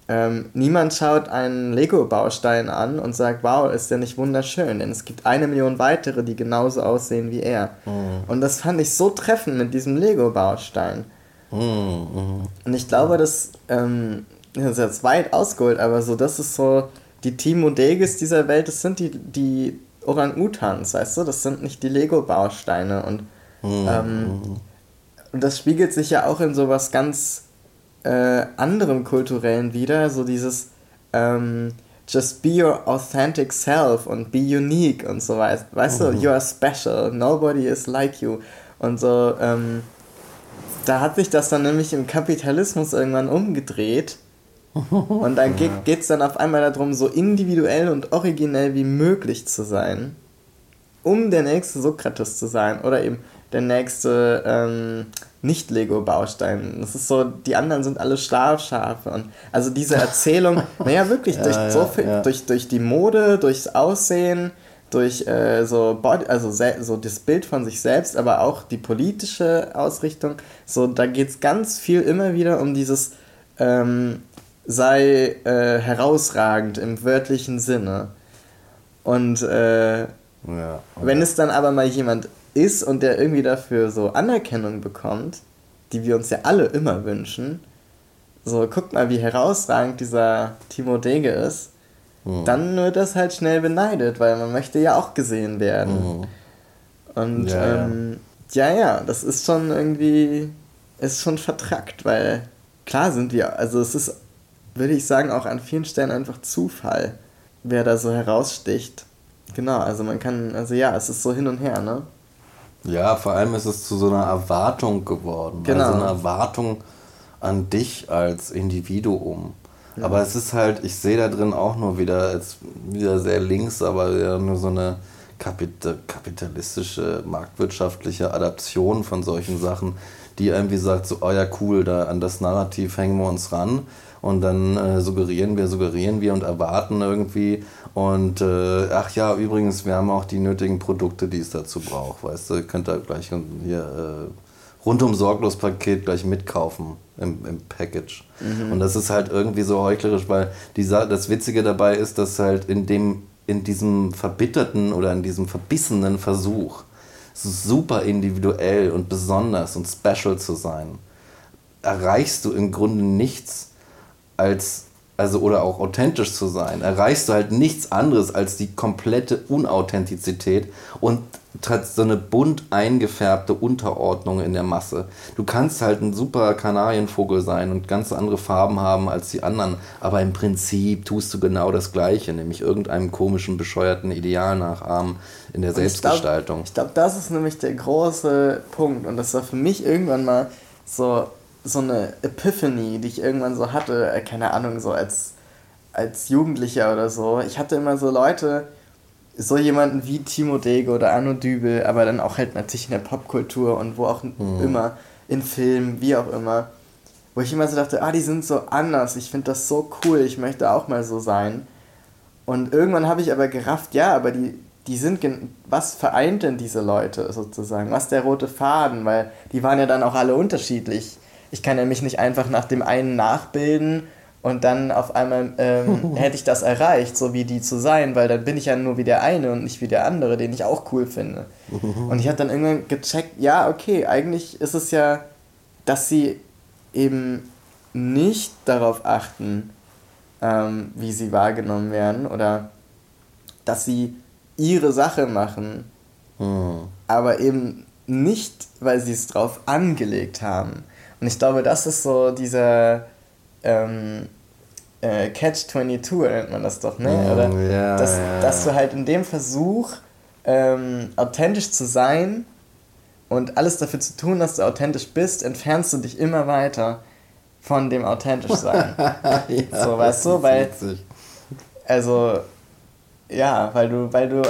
ähm, niemand schaut einen Lego-Baustein an und sagt, wow, ist der nicht wunderschön, denn es gibt eine Million weitere, die genauso aussehen wie er. Mhm. Und das fand ich so treffend mit diesem Lego-Baustein. Mhm. Und ich glaube, das, ähm, das ist jetzt weit ausgeholt, aber so, das ist so, die Timo Deges dieser Welt, das sind die, die Orang-Utans, weißt du, das sind nicht die Lego-Bausteine und mhm. ähm, und das spiegelt sich ja auch in sowas ganz äh, anderen kulturellen wieder, so dieses ähm, just be your authentic self und be unique und so weiter. Weißt mhm. du, you are special, nobody is like you. Und so, ähm, da hat sich das dann nämlich im Kapitalismus irgendwann umgedreht. Und dann ja. geht es dann auf einmal darum, so individuell und originell wie möglich zu sein, um der nächste Sokrates zu sein oder eben der nächste ähm, nicht-Lego-Baustein. Das ist so, die anderen sind alle Schlafschafe. Und also diese Erzählung, naja, wirklich, ja, durch, ja, so viel, ja. durch, durch die Mode, durchs Aussehen, durch äh, so, Body, also so das Bild von sich selbst, aber auch die politische Ausrichtung. So, da geht es ganz viel immer wieder um dieses ähm, sei äh, herausragend im wörtlichen Sinne. Und äh, ja, okay. wenn es dann aber mal jemand ist und der irgendwie dafür so Anerkennung bekommt, die wir uns ja alle immer wünschen, so guckt mal, wie herausragend dieser Timo Dege ist, mhm. dann wird das halt schnell beneidet, weil man möchte ja auch gesehen werden. Mhm. Und ja, ähm, ja. ja, ja, das ist schon irgendwie, ist schon vertrackt, weil klar sind wir, also es ist, würde ich sagen, auch an vielen Stellen einfach Zufall, wer da so heraussticht. Genau, also man kann, also ja, es ist so hin und her, ne? Ja, vor allem ist es zu so einer Erwartung geworden. Genau. Also eine Erwartung an dich als Individuum. Ja. Aber es ist halt, ich sehe da drin auch nur wieder, jetzt wieder sehr links, aber ja nur so eine kapitalistische, marktwirtschaftliche Adaption von solchen Sachen, die irgendwie sagt, so, oh ja, cool, da an das Narrativ hängen wir uns ran und dann äh, suggerieren wir, suggerieren wir und erwarten irgendwie und äh, ach ja, übrigens, wir haben auch die nötigen Produkte, die es dazu braucht, weißt du, könnt ihr gleich hier äh, rundum sorglos Paket gleich mitkaufen im, im Package. Mhm. Und das ist halt irgendwie so heuchlerisch, weil die, das Witzige dabei ist, dass halt in dem in diesem verbitterten oder in diesem verbissenen Versuch, super individuell und besonders und special zu sein, erreichst du im Grunde nichts als also oder auch authentisch zu sein, erreichst du halt nichts anderes als die komplette Unauthentizität und so eine bunt eingefärbte Unterordnung in der Masse. Du kannst halt ein super Kanarienvogel sein und ganz andere Farben haben als die anderen, aber im Prinzip tust du genau das Gleiche, nämlich irgendeinem komischen, bescheuerten Ideal nachahmen in der Selbstgestaltung. Ich glaube, glaub, das ist nämlich der große Punkt und das war für mich irgendwann mal so so eine Epiphany, die ich irgendwann so hatte, äh, keine Ahnung, so als, als Jugendlicher oder so. Ich hatte immer so Leute, so jemanden wie Timo Dege oder Arno Dübel, aber dann auch halt natürlich in der Popkultur und wo auch mhm. immer, in Filmen, wie auch immer, wo ich immer so dachte, ah, die sind so anders, ich finde das so cool, ich möchte auch mal so sein. Und irgendwann habe ich aber gerafft, ja, aber die, die sind, was vereint denn diese Leute sozusagen? Was ist der rote Faden? Weil die waren ja dann auch alle unterschiedlich ich kann ja mich nicht einfach nach dem einen nachbilden und dann auf einmal ähm, hätte ich das erreicht, so wie die zu sein, weil dann bin ich ja nur wie der eine und nicht wie der andere, den ich auch cool finde. und ich habe dann irgendwann gecheckt, ja, okay, eigentlich ist es ja, dass sie eben nicht darauf achten, ähm, wie sie wahrgenommen werden oder dass sie ihre Sache machen, mhm. aber eben nicht, weil sie es drauf angelegt haben. Und ich glaube, das ist so dieser ähm, äh, Catch-22 nennt man das doch, ne? Mm, Oder ja, dass, ja. dass du halt in dem Versuch, ähm, authentisch zu sein und alles dafür zu tun, dass du authentisch bist, entfernst du dich immer weiter von dem authentisch sein. ja, so, weißt du? Weil, witzig. also, ja, weil du, weil du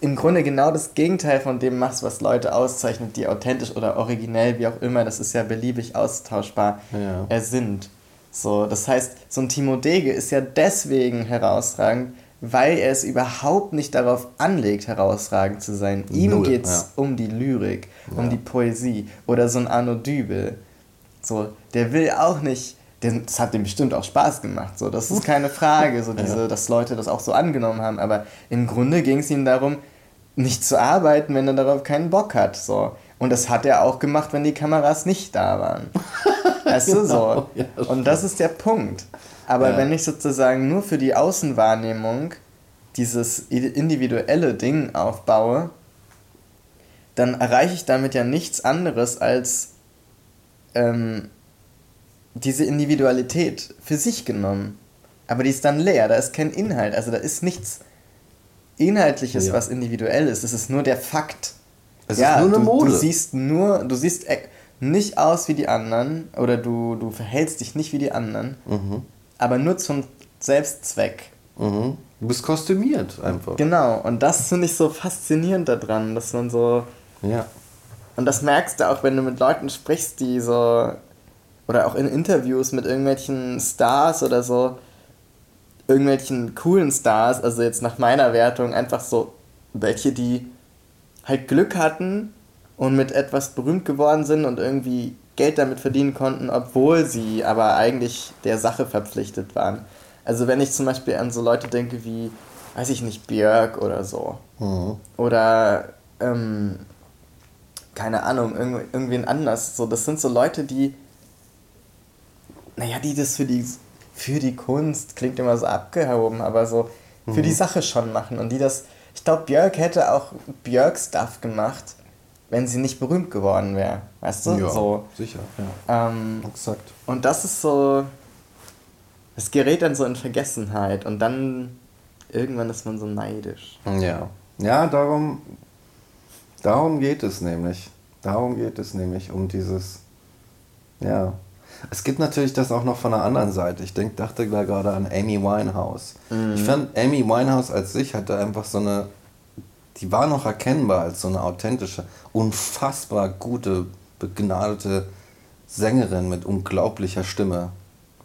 im Grunde genau das Gegenteil von dem machst, was Leute auszeichnet, die authentisch oder originell, wie auch immer, das ist ja beliebig austauschbar, ja. äh, sind. So, das heißt, so ein Timo Dege ist ja deswegen herausragend, weil er es überhaupt nicht darauf anlegt, herausragend zu sein. Ihm geht es ja. um die Lyrik, um ja. die Poesie. Oder so ein Arno Dübel. So, der will auch nicht, das hat dem bestimmt auch Spaß gemacht. So, das ist keine Frage, so diese, ja. dass Leute das auch so angenommen haben. Aber im Grunde ging es ihm darum, nicht zu arbeiten, wenn er darauf keinen Bock hat. So. Und das hat er auch gemacht, wenn die Kameras nicht da waren. weißt du so? Genau, ja, und das ist der Punkt. Aber ja. wenn ich sozusagen nur für die Außenwahrnehmung dieses individuelle Ding aufbaue, dann erreiche ich damit ja nichts anderes als ähm, diese Individualität für sich genommen. Aber die ist dann leer, da ist kein Inhalt, also da ist nichts Inhaltliches, ja. was individuell ist. Es ist nur der Fakt. Es ja, ist nur eine du, Mode. Du siehst nur, du siehst e- nicht aus wie die anderen oder du, du verhältst dich nicht wie die anderen, mhm. aber nur zum Selbstzweck. Mhm. Du bist kostümiert einfach. Genau, und das finde ich so faszinierend daran, dass man so. Ja. Und das merkst du auch, wenn du mit Leuten sprichst, die so. Oder auch in Interviews mit irgendwelchen Stars oder so, irgendwelchen coolen Stars, also jetzt nach meiner Wertung einfach so welche, die halt Glück hatten und mit etwas berühmt geworden sind und irgendwie Geld damit verdienen konnten, obwohl sie aber eigentlich der Sache verpflichtet waren. Also wenn ich zum Beispiel an so Leute denke wie, weiß ich nicht, Björk oder so. Mhm. Oder, ähm, keine Ahnung, irgendwen anders. So, das sind so Leute, die, naja, die das für die für die Kunst, klingt immer so abgehoben, aber so für mhm. die Sache schon machen. Und die das, ich glaube, Björk hätte auch Björk-Stuff gemacht, wenn sie nicht berühmt geworden wäre. Weißt du? Ja, so. sicher, ja. Ähm, Exakt. Und das ist so, es gerät dann so in Vergessenheit und dann irgendwann ist man so neidisch. Ja. Ja, darum, darum geht es nämlich. Darum geht es nämlich, um dieses, ja, Es gibt natürlich das auch noch von der anderen Seite. Ich denk, dachte da gerade an Amy Winehouse. Mhm. Ich fand Amy Winehouse als sich hatte einfach so eine, die war noch erkennbar als so eine authentische, unfassbar gute, begnadete Sängerin mit unglaublicher Stimme.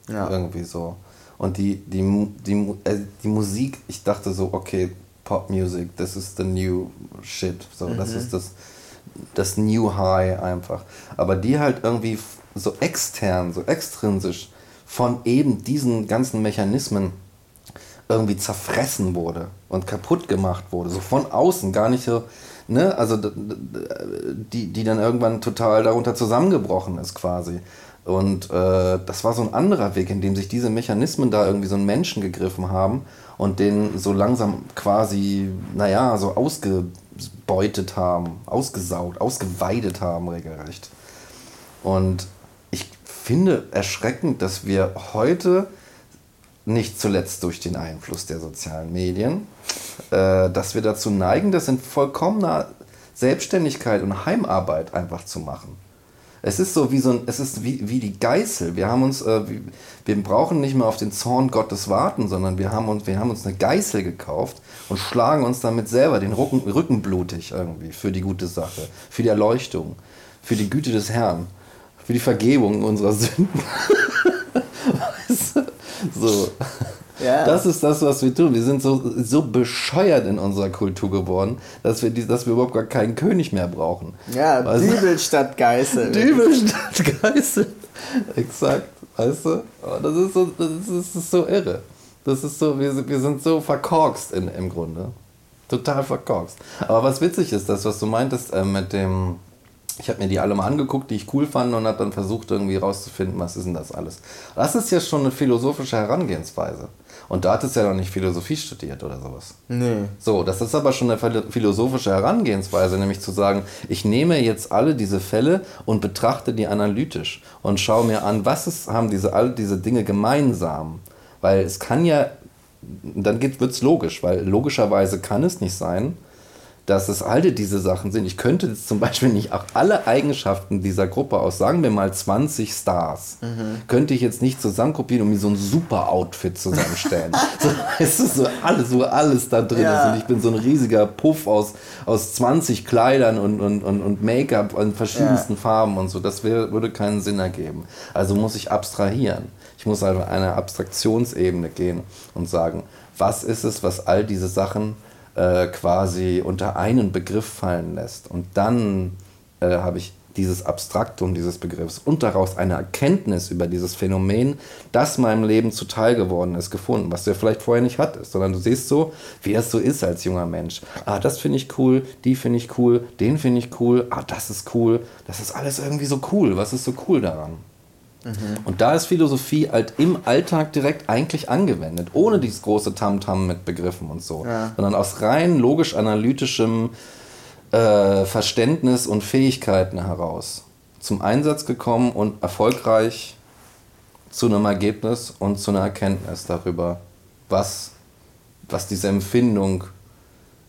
Ja. Irgendwie so. Und die, die, die, äh, die Musik, ich dachte so, okay, Pop Music, das ist the new shit. So, mhm. das ist das, das New High einfach. Aber die halt irgendwie so extern, so extrinsisch von eben diesen ganzen Mechanismen irgendwie zerfressen wurde und kaputt gemacht wurde. So von außen, gar nicht so, ne, also die, die dann irgendwann total darunter zusammengebrochen ist quasi. Und äh, das war so ein anderer Weg, in dem sich diese Mechanismen da irgendwie so einen Menschen gegriffen haben und den so langsam quasi, naja, so ausgebeutet haben, ausgesaugt, ausgeweidet haben, regelrecht. Und ich finde erschreckend, dass wir heute, nicht zuletzt durch den Einfluss der sozialen Medien, äh, dass wir dazu neigen, das in vollkommener Selbstständigkeit und Heimarbeit einfach zu machen. Es ist so wie so ein, es ist wie, wie die Geißel. Wir haben uns, äh, wir brauchen nicht mehr auf den Zorn Gottes warten, sondern wir haben uns, wir haben uns eine Geißel gekauft und schlagen uns damit selber den Rücken, Rücken blutig irgendwie für die gute Sache, für die Erleuchtung, für die Güte des Herrn, für die Vergebung unserer Sünden. weißt du? So. Ja. Das ist das, was wir tun. Wir sind so, so bescheuert in unserer Kultur geworden, dass wir, die, dass wir überhaupt gar keinen König mehr brauchen. Ja, weißt Dübel statt Geißel. Dübel statt Geißel. Exakt. Weißt du? Oh, das ist so, das ist, das ist so irre. Das ist so, wir, wir sind so verkorkst in, im Grunde. Total verkorkst. Aber was witzig ist, das, was du meintest äh, mit dem ich habe mir die alle mal angeguckt, die ich cool fand und habe dann versucht irgendwie rauszufinden, was ist denn das alles. Das ist ja schon eine philosophische Herangehensweise. Und da hattest du ja noch nicht Philosophie studiert oder sowas. Nee. So, das ist aber schon eine philosophische Herangehensweise, nämlich zu sagen, ich nehme jetzt alle diese Fälle und betrachte die analytisch und schaue mir an, was ist, haben diese, all diese Dinge gemeinsam. Weil es kann ja, dann wird es logisch, weil logischerweise kann es nicht sein, dass es alle diese Sachen sind. Ich könnte jetzt zum Beispiel nicht auch alle Eigenschaften dieser Gruppe aus, sagen wir mal 20 Stars, mhm. könnte ich jetzt nicht zusammenkopieren und mir so ein super Outfit zusammenstellen. so, weißt du, so alles, wo alles da drin ja. ist. Und ich bin so ein riesiger Puff aus, aus 20 Kleidern und, und, und, und Make-up in verschiedensten ja. Farben und so. Das wär, würde keinen Sinn ergeben. Also muss ich abstrahieren. Ich muss also eine Abstraktionsebene gehen und sagen, was ist es, was all diese Sachen äh, quasi unter einen Begriff fallen lässt. Und dann äh, habe ich dieses Abstraktum dieses Begriffs und daraus eine Erkenntnis über dieses Phänomen, das meinem Leben zuteil geworden ist, gefunden, was du ja vielleicht vorher nicht hattest, sondern du siehst so, wie es so ist als junger Mensch. Ah, das finde ich cool, die finde ich cool, den finde ich cool, ah, das ist cool, das ist alles irgendwie so cool. Was ist so cool daran? Mhm. Und da ist Philosophie halt im Alltag direkt eigentlich angewendet, ohne dieses große Tamtam -Tam mit Begriffen und so, ja. sondern aus rein logisch-analytischem äh, Verständnis und Fähigkeiten heraus zum Einsatz gekommen und erfolgreich zu einem Ergebnis und zu einer Erkenntnis darüber, was, was diese Empfindung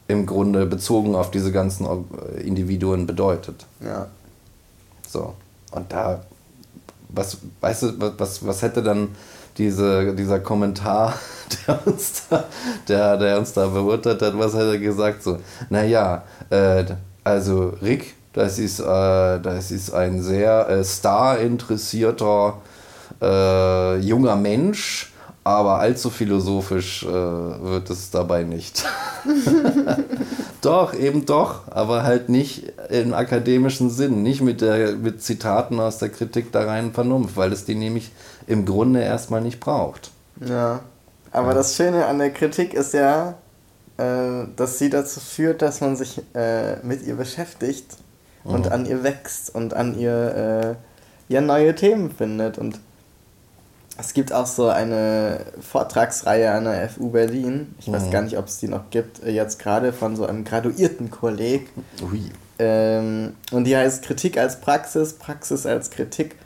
im Grunde bezogen auf diese ganzen Individuen bedeutet. Ja. So. Und da was, weißt du, was, was hätte dann diese, dieser Kommentar, der uns da, der, der uns da beurteilt hat, was hätte er gesagt? So, naja, äh, also Rick, das ist, äh, das ist ein sehr äh, star-interessierter äh, junger Mensch, aber allzu philosophisch äh, wird es dabei nicht. doch, eben doch, aber halt nicht im akademischen Sinn, nicht mit, der, mit Zitaten aus der Kritik der reinen Vernunft, weil es die nämlich im Grunde erstmal nicht braucht. Ja, aber ja. das Schöne an der Kritik ist ja, äh, dass sie dazu führt, dass man sich äh, mit ihr beschäftigt und mhm. an ihr wächst und an ihr äh, ja neue Themen findet und es gibt auch so eine Vortragsreihe an der FU Berlin. Ich mhm. weiß gar nicht, ob es die noch gibt, jetzt gerade von so einem graduierten Kolleg. Ähm, und die heißt Kritik als Praxis, Praxis als Kritik.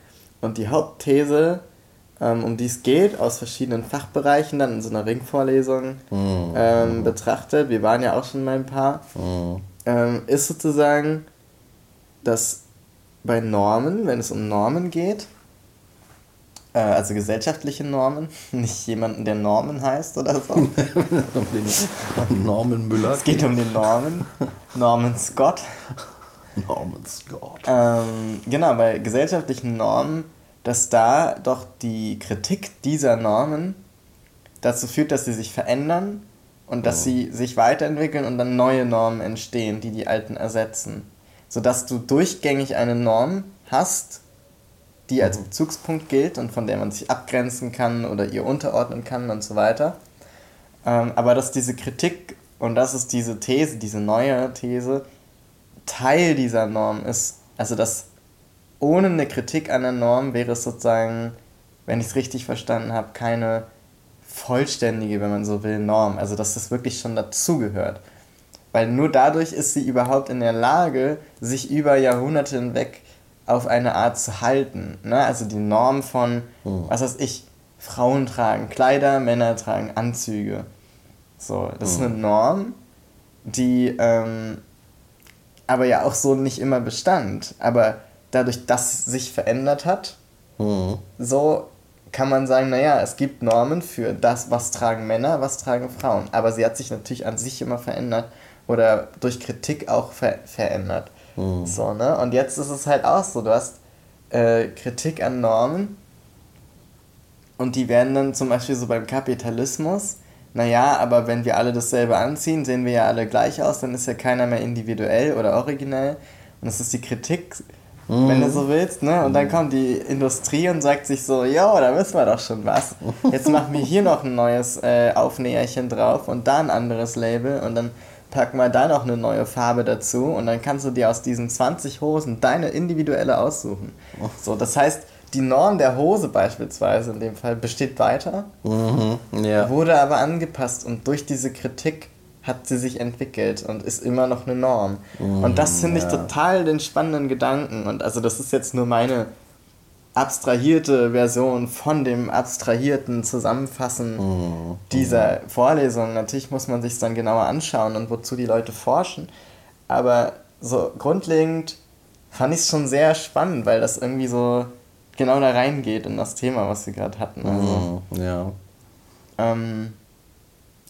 Und die Hauptthese, ähm, um die es geht, aus verschiedenen Fachbereichen dann in so einer Ringvorlesung mhm. ähm, betrachtet, wir waren ja auch schon mal ein paar, mhm. ähm, ist sozusagen, dass bei Normen, wenn es um Normen geht, Äh, also gesellschaftliche Normen, nicht jemanden, der Norman heißt oder so. um den Norman Müller. Es geht um den Norman. Norman Scott. Norman Scott. Ähm, genau, bei gesellschaftlichen Normen, dass da doch die Kritik dieser Normen dazu führt, dass sie sich verändern und dass oh. sie sich weiterentwickeln und dann neue Normen entstehen, die die alten ersetzen. Sodass du durchgängig eine Norm hast, die als Bezugspunkt gilt und von der man sich abgrenzen kann oder ihr unterordnen kann und so weiter. Ähm, aber dass diese Kritik, und das ist diese These, diese neue These, Teil dieser Norm ist. Also dass ohne eine Kritik an der Norm wäre es sozusagen, wenn ich es richtig verstanden habe, keine vollständige, wenn man so will, Norm. Also dass das wirklich schon dazugehört. Weil nur dadurch ist sie überhaupt in der Lage, sich über Jahrhunderte hinweg auf eine Art zu halten. Ne? Also die Norm von, mhm. was weiß ich, Frauen tragen Kleider, Männer tragen Anzüge. So, das mhm. ist eine hm. Norm, die ähm, aber ja auch so nicht immer bestand. Aber dadurch, dass sich verändert hat, mhm. so kann man sagen, naja, es gibt Normen für das, was tragen Männer, was tragen Frauen. Aber sie hat sich natürlich an sich immer verändert oder durch Kritik auch ver verändert. Mhm. So, ne? Und jetzt ist es halt auch so, du hast äh, Kritik an Normen und die werden dann zum Beispiel so beim Kapitalismus, naja, aber wenn wir alle dasselbe anziehen, sehen wir ja alle gleich aus, dann ist ja keiner mehr individuell oder originell. Und das ist die Kritik, mhm. wenn du so willst, ne? Und dann mhm. kommt die Industrie und sagt sich so, ja, da wissen wir doch schon was. Jetzt machen wir hier noch ein neues äh, Aufnäherchen drauf und da ein anderes Label und dann pack mal da noch eine neue Farbe dazu und dann kannst du dir aus diesen 20 Hosen deine individuelle aussuchen. Oh. So, das heißt, die Norm der Hose beispielsweise in dem Fall besteht weiter, mhm, ja. wurde aber angepasst und durch diese Kritik hat sie sich entwickelt und ist immer noch eine Norm. Mhm, und das finde ich ja. total den spannenden Gedanken. Und also das ist jetzt nur meine abstrahierte Version von dem abstrahierten Zusammenfassen mhm. dieser Vorlesung. Natürlich muss man sich dann genauer anschauen und wozu die Leute forschen. Aber so grundlegend fand ich es schon sehr spannend, weil das irgendwie so genau da reingeht in das Thema, was wir gerade hatten. Also, ja. Ähm,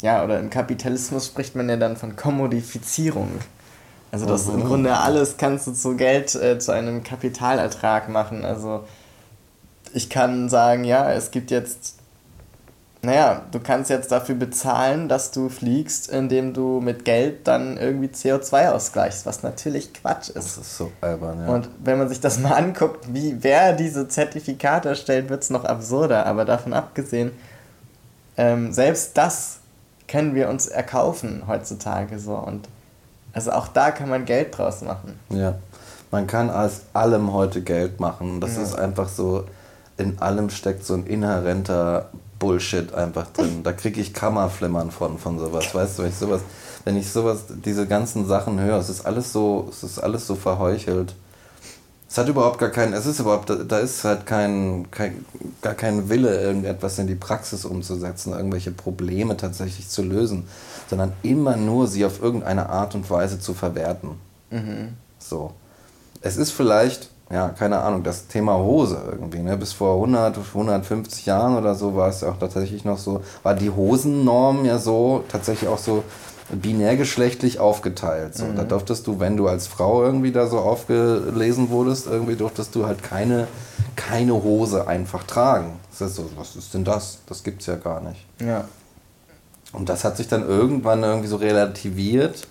ja, oder im Kapitalismus spricht man ja dann von Kommodifizierung. Also dass mhm. im Grunde alles kannst du zu Geld, äh, zu einem Kapitalertrag machen. Also ich kann sagen, ja, es gibt jetzt, naja, du kannst jetzt dafür bezahlen, dass du fliegst, indem du mit Geld dann irgendwie CO2 ausgleichst, was natürlich Quatsch ist. Das ist so albern, ja. Und wenn man sich das mal anguckt, wie wer diese Zertifikate erstellt, wird es noch absurder. Aber davon abgesehen, ähm, selbst das können wir uns erkaufen heutzutage so. Und also auch da kann man Geld draus machen. Ja. Man kann aus allem heute Geld machen. Das ja. ist einfach so, in allem steckt so ein inhärenter Bullshit einfach drin. Da kriege ich Kammerflimmern von, von sowas. Weißt du, wenn ich sowas, wenn ich sowas, diese ganzen Sachen höre, es ist alles so, es ist alles so verheuchelt. Es hat überhaupt gar keinen, es ist überhaupt, da ist halt kein, kein, gar kein Wille, irgendetwas in die Praxis umzusetzen, irgendwelche Probleme tatsächlich zu lösen, sondern immer nur sie auf irgendeine Art und Weise zu verwerten. Mhm. So. Es ist vielleicht ja, keine Ahnung, das Thema Hose irgendwie. Ne? Bis vor 100, 150 Jahren oder so war es ja auch tatsächlich noch so, war die Hosennorm ja so, tatsächlich auch so binärgeschlechtlich aufgeteilt. So. Mhm. Da durftest du, wenn du als Frau irgendwie da so aufgelesen wurdest, irgendwie durftest du halt keine, keine Hose einfach tragen. Das ist so, was ist denn das? Das gibt's ja gar nicht. Ja. Und das hat sich dann irgendwann irgendwie so relativiert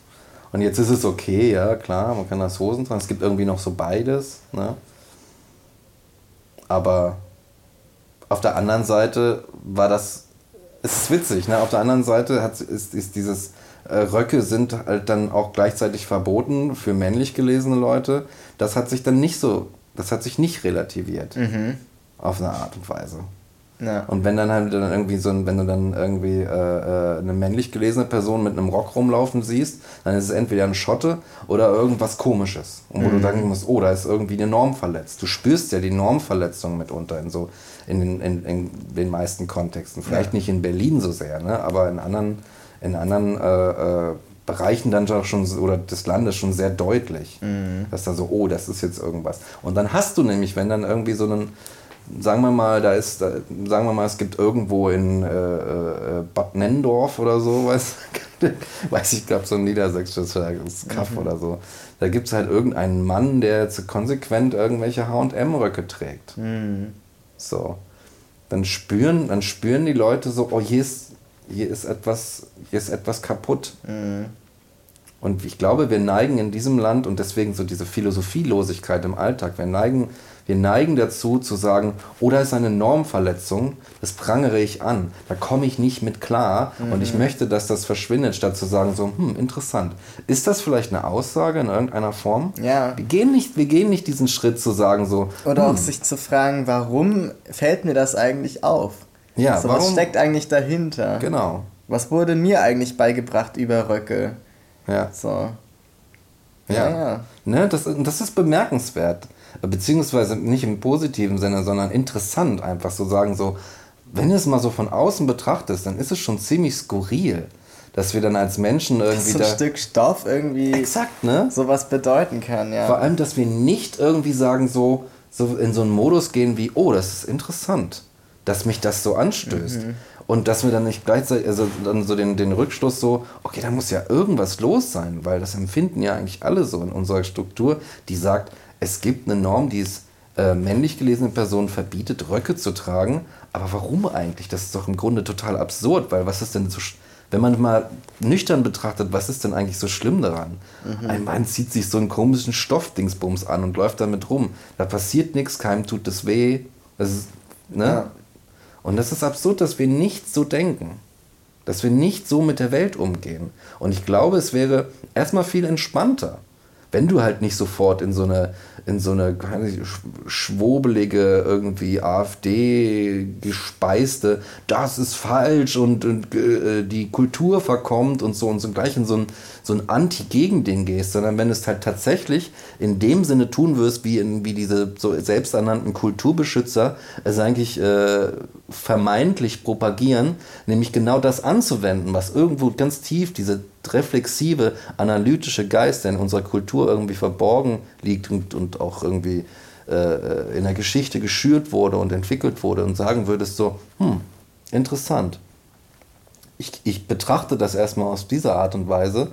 und jetzt ist es okay, ja, klar, man kann das Hosen tragen. Es gibt irgendwie noch so beides. Ne? Aber auf der anderen Seite war das, es ist witzig, ne? auf der anderen Seite hat, ist, ist dieses Röcke sind halt dann auch gleichzeitig verboten für männlich gelesene Leute. Das hat sich dann nicht so, das hat sich nicht relativiert. Mhm. Auf eine Art und Weise. Ja. Und wenn dann halt dann irgendwie so ein, wenn du dann irgendwie äh, äh, eine männlich gelesene Person mit einem Rock rumlaufen siehst, dann ist es entweder ein Schotte oder irgendwas komisches. Und wo mhm. du sagen musst, oh, da ist irgendwie eine Norm verletzt. Du spürst ja die Normverletzung mitunter in so in den, in, in den meisten Kontexten. Vielleicht ja. nicht in Berlin so sehr, ne? aber in anderen, in anderen äh, äh, Bereichen dann doch schon oder des Landes schon sehr deutlich. Mhm. Dass da so, oh, das ist jetzt irgendwas. Und dann hast du nämlich, wenn dann irgendwie so ein sagen wir mal, da ist, da, sagen wir mal, es gibt irgendwo in äh, äh, Bad Nennendorf oder so, weiß, weiß ich, glaube so ein niedersächsisches Kaff mhm. oder so. Da gibt es halt irgendeinen Mann, der jetzt konsequent irgendwelche H&M-Röcke trägt. Mhm. So. Dann spüren, dann spüren die Leute so, oh, hier ist, hier ist etwas, hier ist etwas kaputt. Mhm. Und ich glaube, wir neigen in diesem Land und deswegen so diese Philosophielosigkeit im Alltag, wir neigen wir neigen dazu zu sagen, oh, da ist eine Normverletzung, das prangere ich an, da komme ich nicht mit klar mhm. und ich mhm. möchte, dass das verschwindet, statt zu sagen, so, hm, interessant. Ist das vielleicht eine Aussage in irgendeiner Form? Ja. Wir gehen nicht, wir gehen nicht diesen Schritt zu sagen, so. Oder hm. auch sich zu fragen, warum fällt mir das eigentlich auf? Ja, so, warum? Was steckt eigentlich dahinter? Genau. Was wurde mir eigentlich beigebracht über Röcke? Ja. So. Ja. ja. ja. Ne, das, das ist bemerkenswert beziehungsweise nicht im positiven Sinne, sondern interessant einfach so sagen, so, wenn du es mal so von außen betrachtest, dann ist es schon ziemlich skurril, dass wir dann als Menschen irgendwie dass so ein Stück Stoff irgendwie exakt, ne? sowas bedeuten kann, ja. Vor allem, dass wir nicht irgendwie sagen, so, so in so einen Modus gehen wie, oh, das ist interessant, dass mich das so anstößt. Mhm. Und dass wir dann nicht gleichzeitig, also dann so den, den Rückschluss so, okay, da muss ja irgendwas los sein, weil das empfinden ja eigentlich alle so in unserer Struktur, die sagt, es gibt eine Norm, die es äh, männlich gelesene Personen verbietet, Röcke zu tragen. Aber warum eigentlich? Das ist doch im Grunde total absurd, weil was ist denn so, wenn man mal nüchtern betrachtet, was ist denn eigentlich so schlimm daran? Mhm. Ein Mann zieht sich so einen komischen Stoffdingsbums an und läuft damit rum. Da passiert nichts, keinem tut es weh. Das ist, ne? Ja. Und das ist absurd, dass wir nicht so denken. Dass wir nicht so mit der Welt umgehen. Und ich glaube, es wäre erstmal viel entspannter wenn du halt nicht sofort in so eine, in so eine schwobelige, irgendwie AfD-gespeiste, das ist falsch und, und äh, die Kultur verkommt und so und so gleich in so ein, so ein Anti-Gegending gehst, sondern wenn du es halt tatsächlich in dem Sinne tun wirst, wie, in, wie diese so selbsternannten Kulturbeschützer es eigentlich äh, vermeintlich propagieren, nämlich genau das anzuwenden, was irgendwo ganz tief diese reflexive, analytische Geist, der in unserer Kultur irgendwie verborgen liegt und, und auch irgendwie äh, in der Geschichte geschürt wurde und entwickelt wurde und sagen würdest so, hm, interessant. Ich, ich betrachte das erstmal aus dieser Art und Weise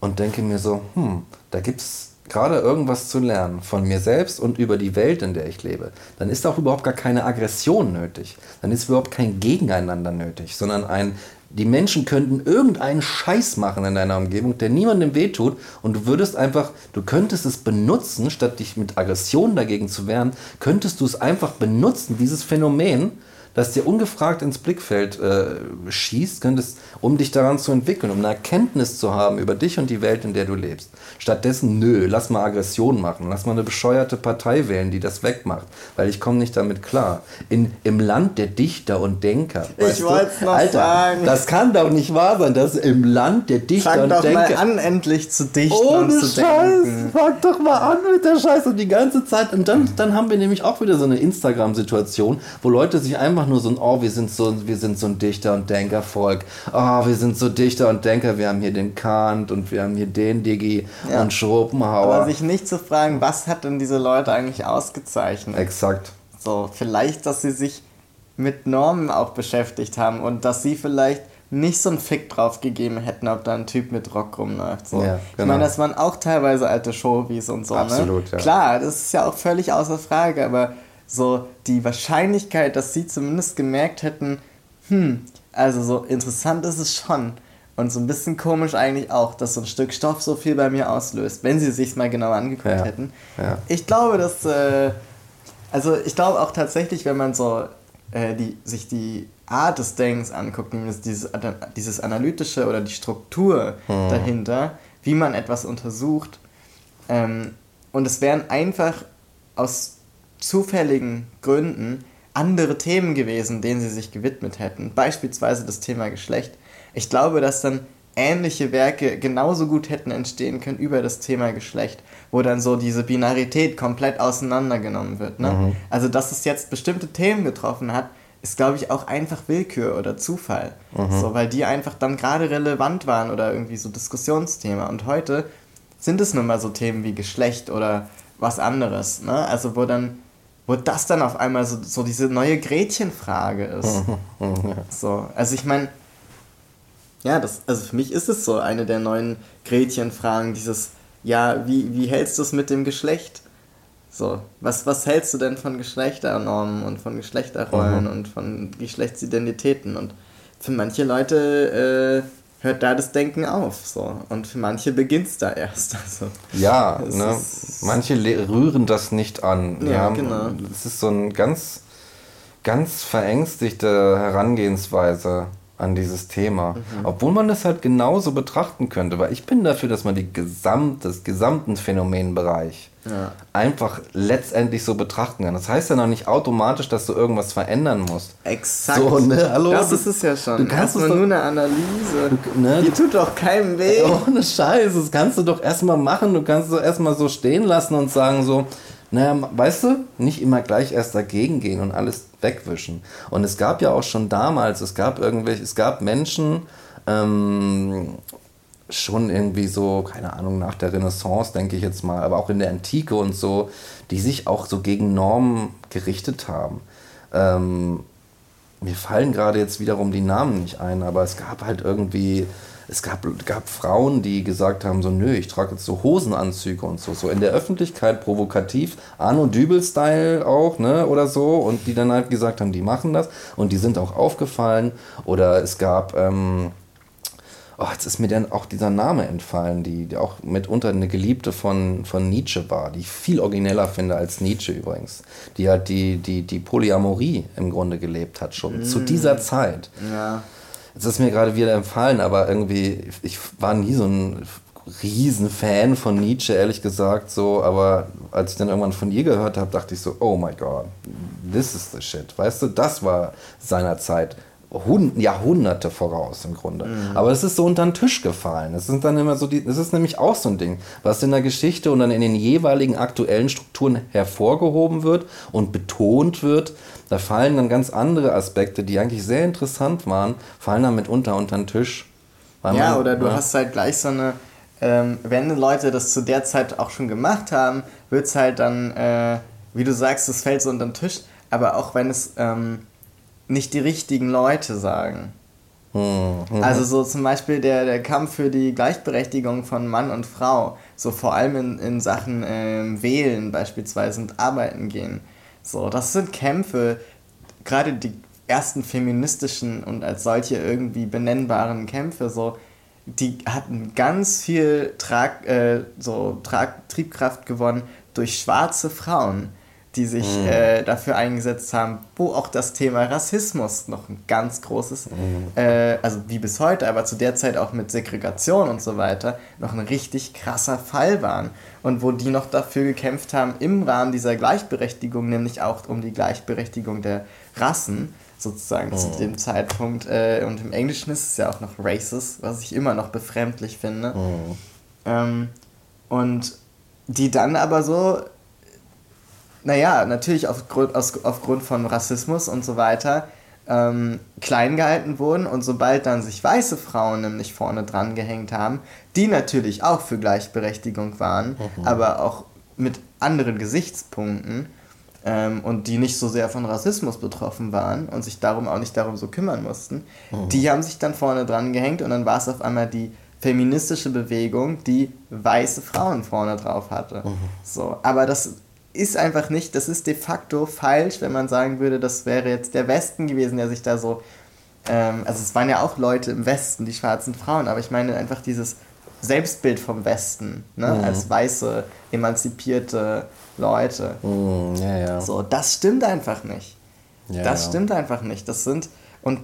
und denke mir so, hm, da gibt es gerade irgendwas zu lernen von mir selbst und über die Welt, in der ich lebe, dann ist auch überhaupt gar keine Aggression nötig. Dann ist überhaupt kein Gegeneinander nötig, sondern ein die Menschen könnten irgendeinen Scheiß machen in deiner Umgebung, der niemandem wehtut und du würdest einfach, du könntest es benutzen, statt dich mit Aggression dagegen zu wehren, könntest du es einfach benutzen, dieses Phänomen, das dir ungefragt ins Blickfeld äh, schießt, könntest, um dich daran zu entwickeln, um eine Erkenntnis zu haben über dich und die Welt, in der du lebst. Stattdessen, nö, lass mal Aggression machen, lass mal eine bescheuerte Partei wählen, die das wegmacht, weil ich komme nicht damit klar. In, Im Land der Dichter und Denker. Ich wollte es noch Alter, sagen. Das kann doch nicht wahr sein, dass im Land der Dichter Fang und doch Denker. Mal an, endlich zu dichten Ohne zu Scheiß, denken. fang doch mal an mit der Scheiße die ganze Zeit. Und dann, dann haben wir nämlich auch wieder so eine Instagram-Situation, wo Leute sich einfach einfach nur so ein, oh, wir sind so, wir sind so ein Dichter- und Denkervolk. Oh, wir sind so Dichter und Denker. Wir haben hier den Kant und wir haben hier den Digi ja. und Schopenhauer. Aber sich nicht zu fragen, was hat denn diese Leute eigentlich ausgezeichnet? Exakt. So, vielleicht, dass sie sich mit Normen auch beschäftigt haben und dass sie vielleicht nicht so einen Fick drauf gegeben hätten, ob da ein Typ mit Rock rumläuft. So. Ja, genau. Ich meine, das waren auch teilweise alte Showies und so. Ne? Absolut, ne? ja. Klar, das ist ja auch völlig außer Frage, aber so die Wahrscheinlichkeit, dass sie zumindest gemerkt hätten, hm, also so interessant ist es schon. Und so ein bisschen komisch eigentlich auch, dass so ein Stück Stoff so viel bei mir auslöst, wenn sie sich mal genau angeguckt ja. hätten. Ja. Ich glaube, dass, äh, also ich glaube auch tatsächlich, wenn man so äh, die, sich die Art des Denkens anguckt, nämlich dieses, dieses analytische oder die Struktur hm. dahinter, wie man etwas untersucht, ähm, und es wären einfach aus zufälligen Gründen andere Themen gewesen, denen sie sich gewidmet hätten. Beispielsweise das Thema Geschlecht. Ich glaube, dass dann ähnliche Werke genauso gut hätten entstehen können über das Thema Geschlecht, wo dann so diese Binarität komplett auseinandergenommen wird. Ne? Mhm. Also, dass es jetzt bestimmte Themen getroffen hat, ist, glaube ich, auch einfach Willkür oder Zufall. Mhm. So, weil die einfach dann gerade relevant waren oder irgendwie so Diskussionsthema. Und heute sind es nun mal so Themen wie Geschlecht oder was anderes. Ne? Also, wo dann wo das dann auf einmal so, so diese neue Gretchenfrage ist. so, also ich meine, ja, das, also für mich ist es so eine der neuen Gretchenfragen, dieses, ja, wie, wie hältst du es mit dem Geschlecht? So, was, was hältst du denn von Geschlechternormen und von Geschlechterrollen mhm. und von Geschlechtsidentitäten? Und für manche Leute äh, hört da das Denken auf, so. Und für manche beginnt es da erst. Also, ja, ne? manche rühren das nicht an. Ja, haben, genau. Es ist so ein ganz, ganz verängstigte Herangehensweise an dieses Thema. Mhm. Obwohl man es halt genauso betrachten könnte, weil ich bin dafür, dass man die gesamt, das gesamten Phänomenbereich ja. einfach letztendlich so betrachten kann. Das heißt ja noch nicht automatisch, dass du irgendwas verändern musst. Exakt. So, ne? Hallo, das ist es ja schon. Du kannst erstmal nur eine Analyse. Du, ne? Die tut doch keinem weh. Ohne Scheiß, das kannst du doch erstmal machen. Du kannst es erstmal so stehen lassen und sagen so, naja, weißt du, nicht immer gleich erst dagegen gehen und alles wegwischen. Und es gab ja auch schon damals, es gab irgendwelche, es gab Menschen, ähm, schon irgendwie so, keine Ahnung, nach der Renaissance, denke ich jetzt mal, aber auch in der Antike und so, die sich auch so gegen Normen gerichtet haben. Ähm, mir fallen gerade jetzt wiederum die Namen nicht ein, aber es gab halt irgendwie, es gab, gab Frauen, die gesagt haben, so, nö, ich trage jetzt so Hosenanzüge und so, so in der Öffentlichkeit provokativ, Arno Dübel-Style auch, ne, oder so, und die dann halt gesagt haben, die machen das und die sind auch aufgefallen. Oder es gab, ähm, oh, jetzt ist mir dann auch dieser Name entfallen, die, die auch mitunter eine Geliebte von, von Nietzsche war, die ich viel origineller finde als Nietzsche übrigens, die halt die, die, die Polyamorie im Grunde gelebt hat schon, mm. zu dieser Zeit. Ja. Jetzt ist mir gerade wieder empfallen, aber irgendwie, ich war nie so ein Riesenfan von Nietzsche, ehrlich gesagt, so, aber als ich dann irgendwann von ihr gehört habe, dachte ich so, oh my god, this is the shit, weißt du, das war seiner Zeit Jahrhunderte voraus im Grunde. Mhm. Aber es ist so unter den Tisch gefallen. Es sind dann immer so die, es ist nämlich auch so ein Ding, was in der Geschichte und dann in den jeweiligen aktuellen Strukturen hervorgehoben wird und betont wird. Da fallen dann ganz andere Aspekte, die eigentlich sehr interessant waren, fallen dann mitunter unter den Tisch. ja, man, oder du ja. hast halt gleich so eine, ähm, wenn Leute das zu der Zeit auch schon gemacht haben, wird es halt dann, äh, wie du sagst, es fällt so unter den Tisch. Aber auch wenn es ähm, nicht die richtigen Leute sagen. Mhm. Also so zum Beispiel der, der Kampf für die Gleichberechtigung von Mann und Frau, so vor allem in, in Sachen ähm, Wählen beispielsweise und Arbeiten gehen. So, das sind Kämpfe, gerade die ersten feministischen und als solche irgendwie benennbaren Kämpfe, so, die hatten ganz viel Trag, äh, so Trag, Triebkraft gewonnen durch schwarze Frauen die sich mhm. äh, dafür eingesetzt haben, wo auch das Thema Rassismus noch ein ganz großes, mhm. äh, also wie bis heute, aber zu der Zeit auch mit Segregation und so weiter, noch ein richtig krasser Fall waren. Und wo die noch dafür gekämpft haben, im Rahmen dieser Gleichberechtigung, nämlich auch um die Gleichberechtigung der Rassen, sozusagen mhm. zu dem Zeitpunkt. Äh, und im Englischen ist es ja auch noch racist, was ich immer noch befremdlich finde. Mhm. Ähm, und die dann aber so naja, natürlich aufgrund, aus, aufgrund von Rassismus und so weiter ähm, klein gehalten wurden und sobald dann sich weiße Frauen nämlich vorne dran gehängt haben, die natürlich auch für Gleichberechtigung waren, mhm. aber auch mit anderen Gesichtspunkten ähm, und die nicht so sehr von Rassismus betroffen waren und sich darum auch nicht darum so kümmern mussten, mhm. die haben sich dann vorne dran gehängt und dann war es auf einmal die feministische Bewegung, die weiße Frauen vorne drauf hatte. Mhm. So, aber das ist einfach nicht, das ist de facto falsch, wenn man sagen würde, das wäre jetzt der Westen gewesen, der sich da so, ähm, also es waren ja auch Leute im Westen, die schwarzen Frauen, aber ich meine einfach dieses Selbstbild vom Westen, ne, mhm. als weiße, emanzipierte Leute. Mhm, ja, ja. So, das stimmt einfach nicht. Ja, das stimmt einfach nicht. Das sind, und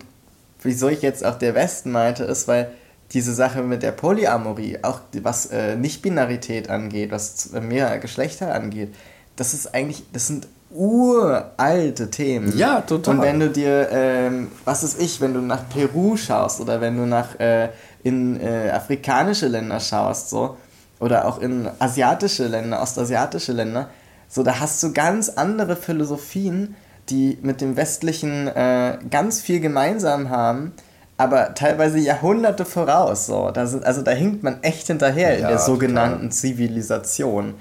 wieso ich jetzt auch der Westen meinte, ist, weil diese Sache mit der Polyamorie, auch was äh, Nicht-Binarität angeht, was mehr Geschlechter angeht, das ist eigentlich, das sind uralte Themen. Ja, total. Und wenn du dir, ähm, was ist ich, wenn du nach Peru schaust oder wenn du nach äh, in äh, afrikanische Länder schaust, so, oder auch in asiatische Länder, ostasiatische Länder, so, da hast du ganz andere Philosophien, die mit dem Westlichen äh, ganz viel gemeinsam haben, aber teilweise Jahrhunderte voraus. So. Da sind, also da hinkt man echt hinterher ja, in der sogenannten total. Zivilisation.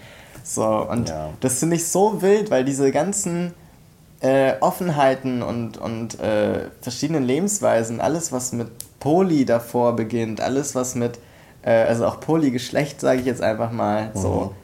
So, und ja. das finde ich so wild, weil diese ganzen äh, Offenheiten und, und äh, verschiedenen Lebensweisen, alles, was mit Poli davor beginnt, alles, was mit, äh, also auch Polygeschlecht, sage ich jetzt einfach mal, mhm. so.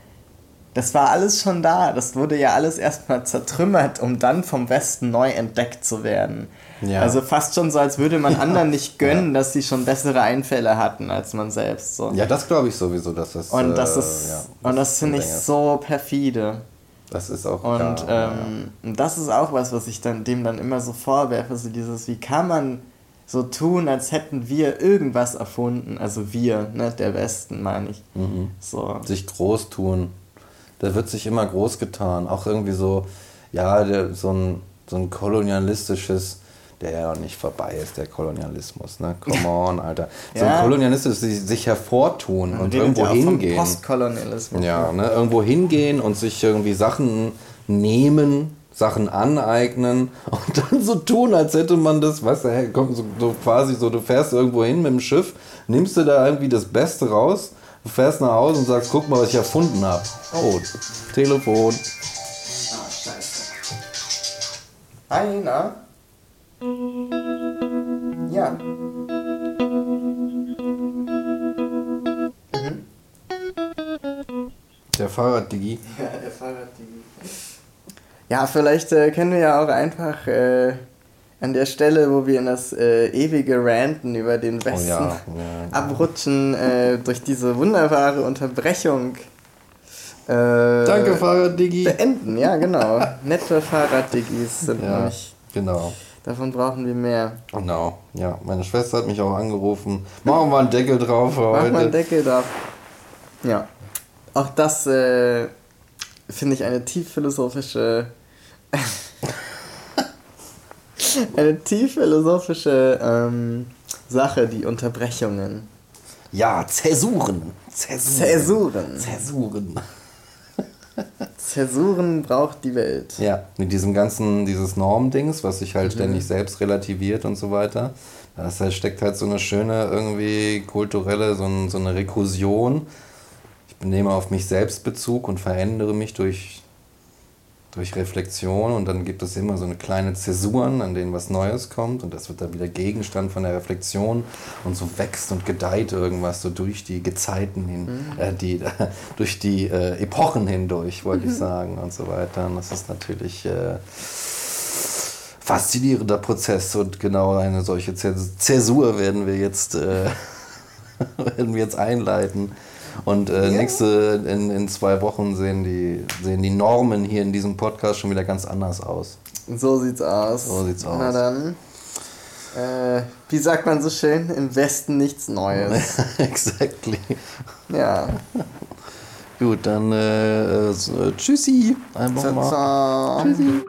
Das war alles schon da. Das wurde ja alles erstmal zertrümmert, um dann vom Westen neu entdeckt zu werden. Ja. Also fast schon so, als würde man anderen nicht gönnen, ja. dass sie schon bessere Einfälle hatten als man selbst. So. Ja, das glaube ich sowieso, dass das. Und das äh, ist, ja, und das finde ich so perfide. Das ist auch. Und ähm, das ist auch was, was ich dann dem dann immer so vorwerfe, so dieses, wie kann man so tun, als hätten wir irgendwas erfunden, also wir, ne, der Westen meine ich. Mhm. So. Sich groß tun. Da wird sich immer groß getan. Auch irgendwie so, ja, der, so, ein, so ein kolonialistisches der ja noch nicht vorbei ist, der Kolonialismus. Ne? Come on, Alter. So ja. ein Kolonialismus, die sich hervortun Man und irgendwo ja hingehen. Postkolonialismus. Ja, ne? irgendwo hingehen und sich irgendwie Sachen nehmen, Sachen aneignen und dann so tun, als hätte man das, weißt du, hey, komm, so, so quasi so, du fährst irgendwo hin mit dem Schiff, nimmst du da irgendwie das Beste raus, du fährst nach Hause und sagst, guck mal, was ich erfunden habe. Oh, Telefon. Ah, scheiße. Hi, na? Ja. Mhm. Der Fahrraddigi. Ja, der Fahrraddigi. Ja, vielleicht äh, können wir ja auch einfach äh, an der Stelle, wo wir in das äh, ewige Ranten über den Westen oh ja, ja. abrutschen, äh, durch diese wunderbare Unterbrechung. Äh, Danke, Fahrraddigi. Beenden, ja, genau. Nette Fahrraddigis sind ja, nämlich. Genau. Davon brauchen wir mehr. Genau, ja. Meine Schwester hat mich auch angerufen. Machen wir einen Deckel drauf für heute. Machen wir einen Deckel drauf. Ja. Auch das äh, finde ich eine tief philosophische. eine tief philosophische ähm, Sache, die Unterbrechungen. Ja, Zäsuren. Zäsuren. Zäsuren. Zäsuren. Zäsuren braucht die Welt. Ja, mit diesem ganzen, dieses Normdings, was sich halt mhm. ständig selbst relativiert und so weiter. Da steckt halt so eine schöne, irgendwie kulturelle, so, ein, so eine Rekursion. Ich nehme auf mich selbst Bezug und verändere mich durch durch Reflexion und dann gibt es immer so eine kleine Zäsuren, an denen was Neues kommt und das wird dann wieder Gegenstand von der Reflexion und so wächst und gedeiht irgendwas so durch die Gezeiten hin, mhm. äh, die, durch die äh, Epochen hindurch, wollte mhm. ich sagen und so weiter. Und das ist natürlich äh, faszinierender Prozess und genau eine solche Zäsur werden wir jetzt, äh, werden wir jetzt einleiten. Und äh, ja. nächste, in, in zwei Wochen sehen die, sehen die Normen hier in diesem Podcast schon wieder ganz anders aus. So sieht's aus. So sieht's aus. Na dann. Äh, wie sagt man so schön? Im Westen nichts Neues. exactly. Ja. Gut, dann äh, äh, tschüssi. Einfach mal. Tschüssi.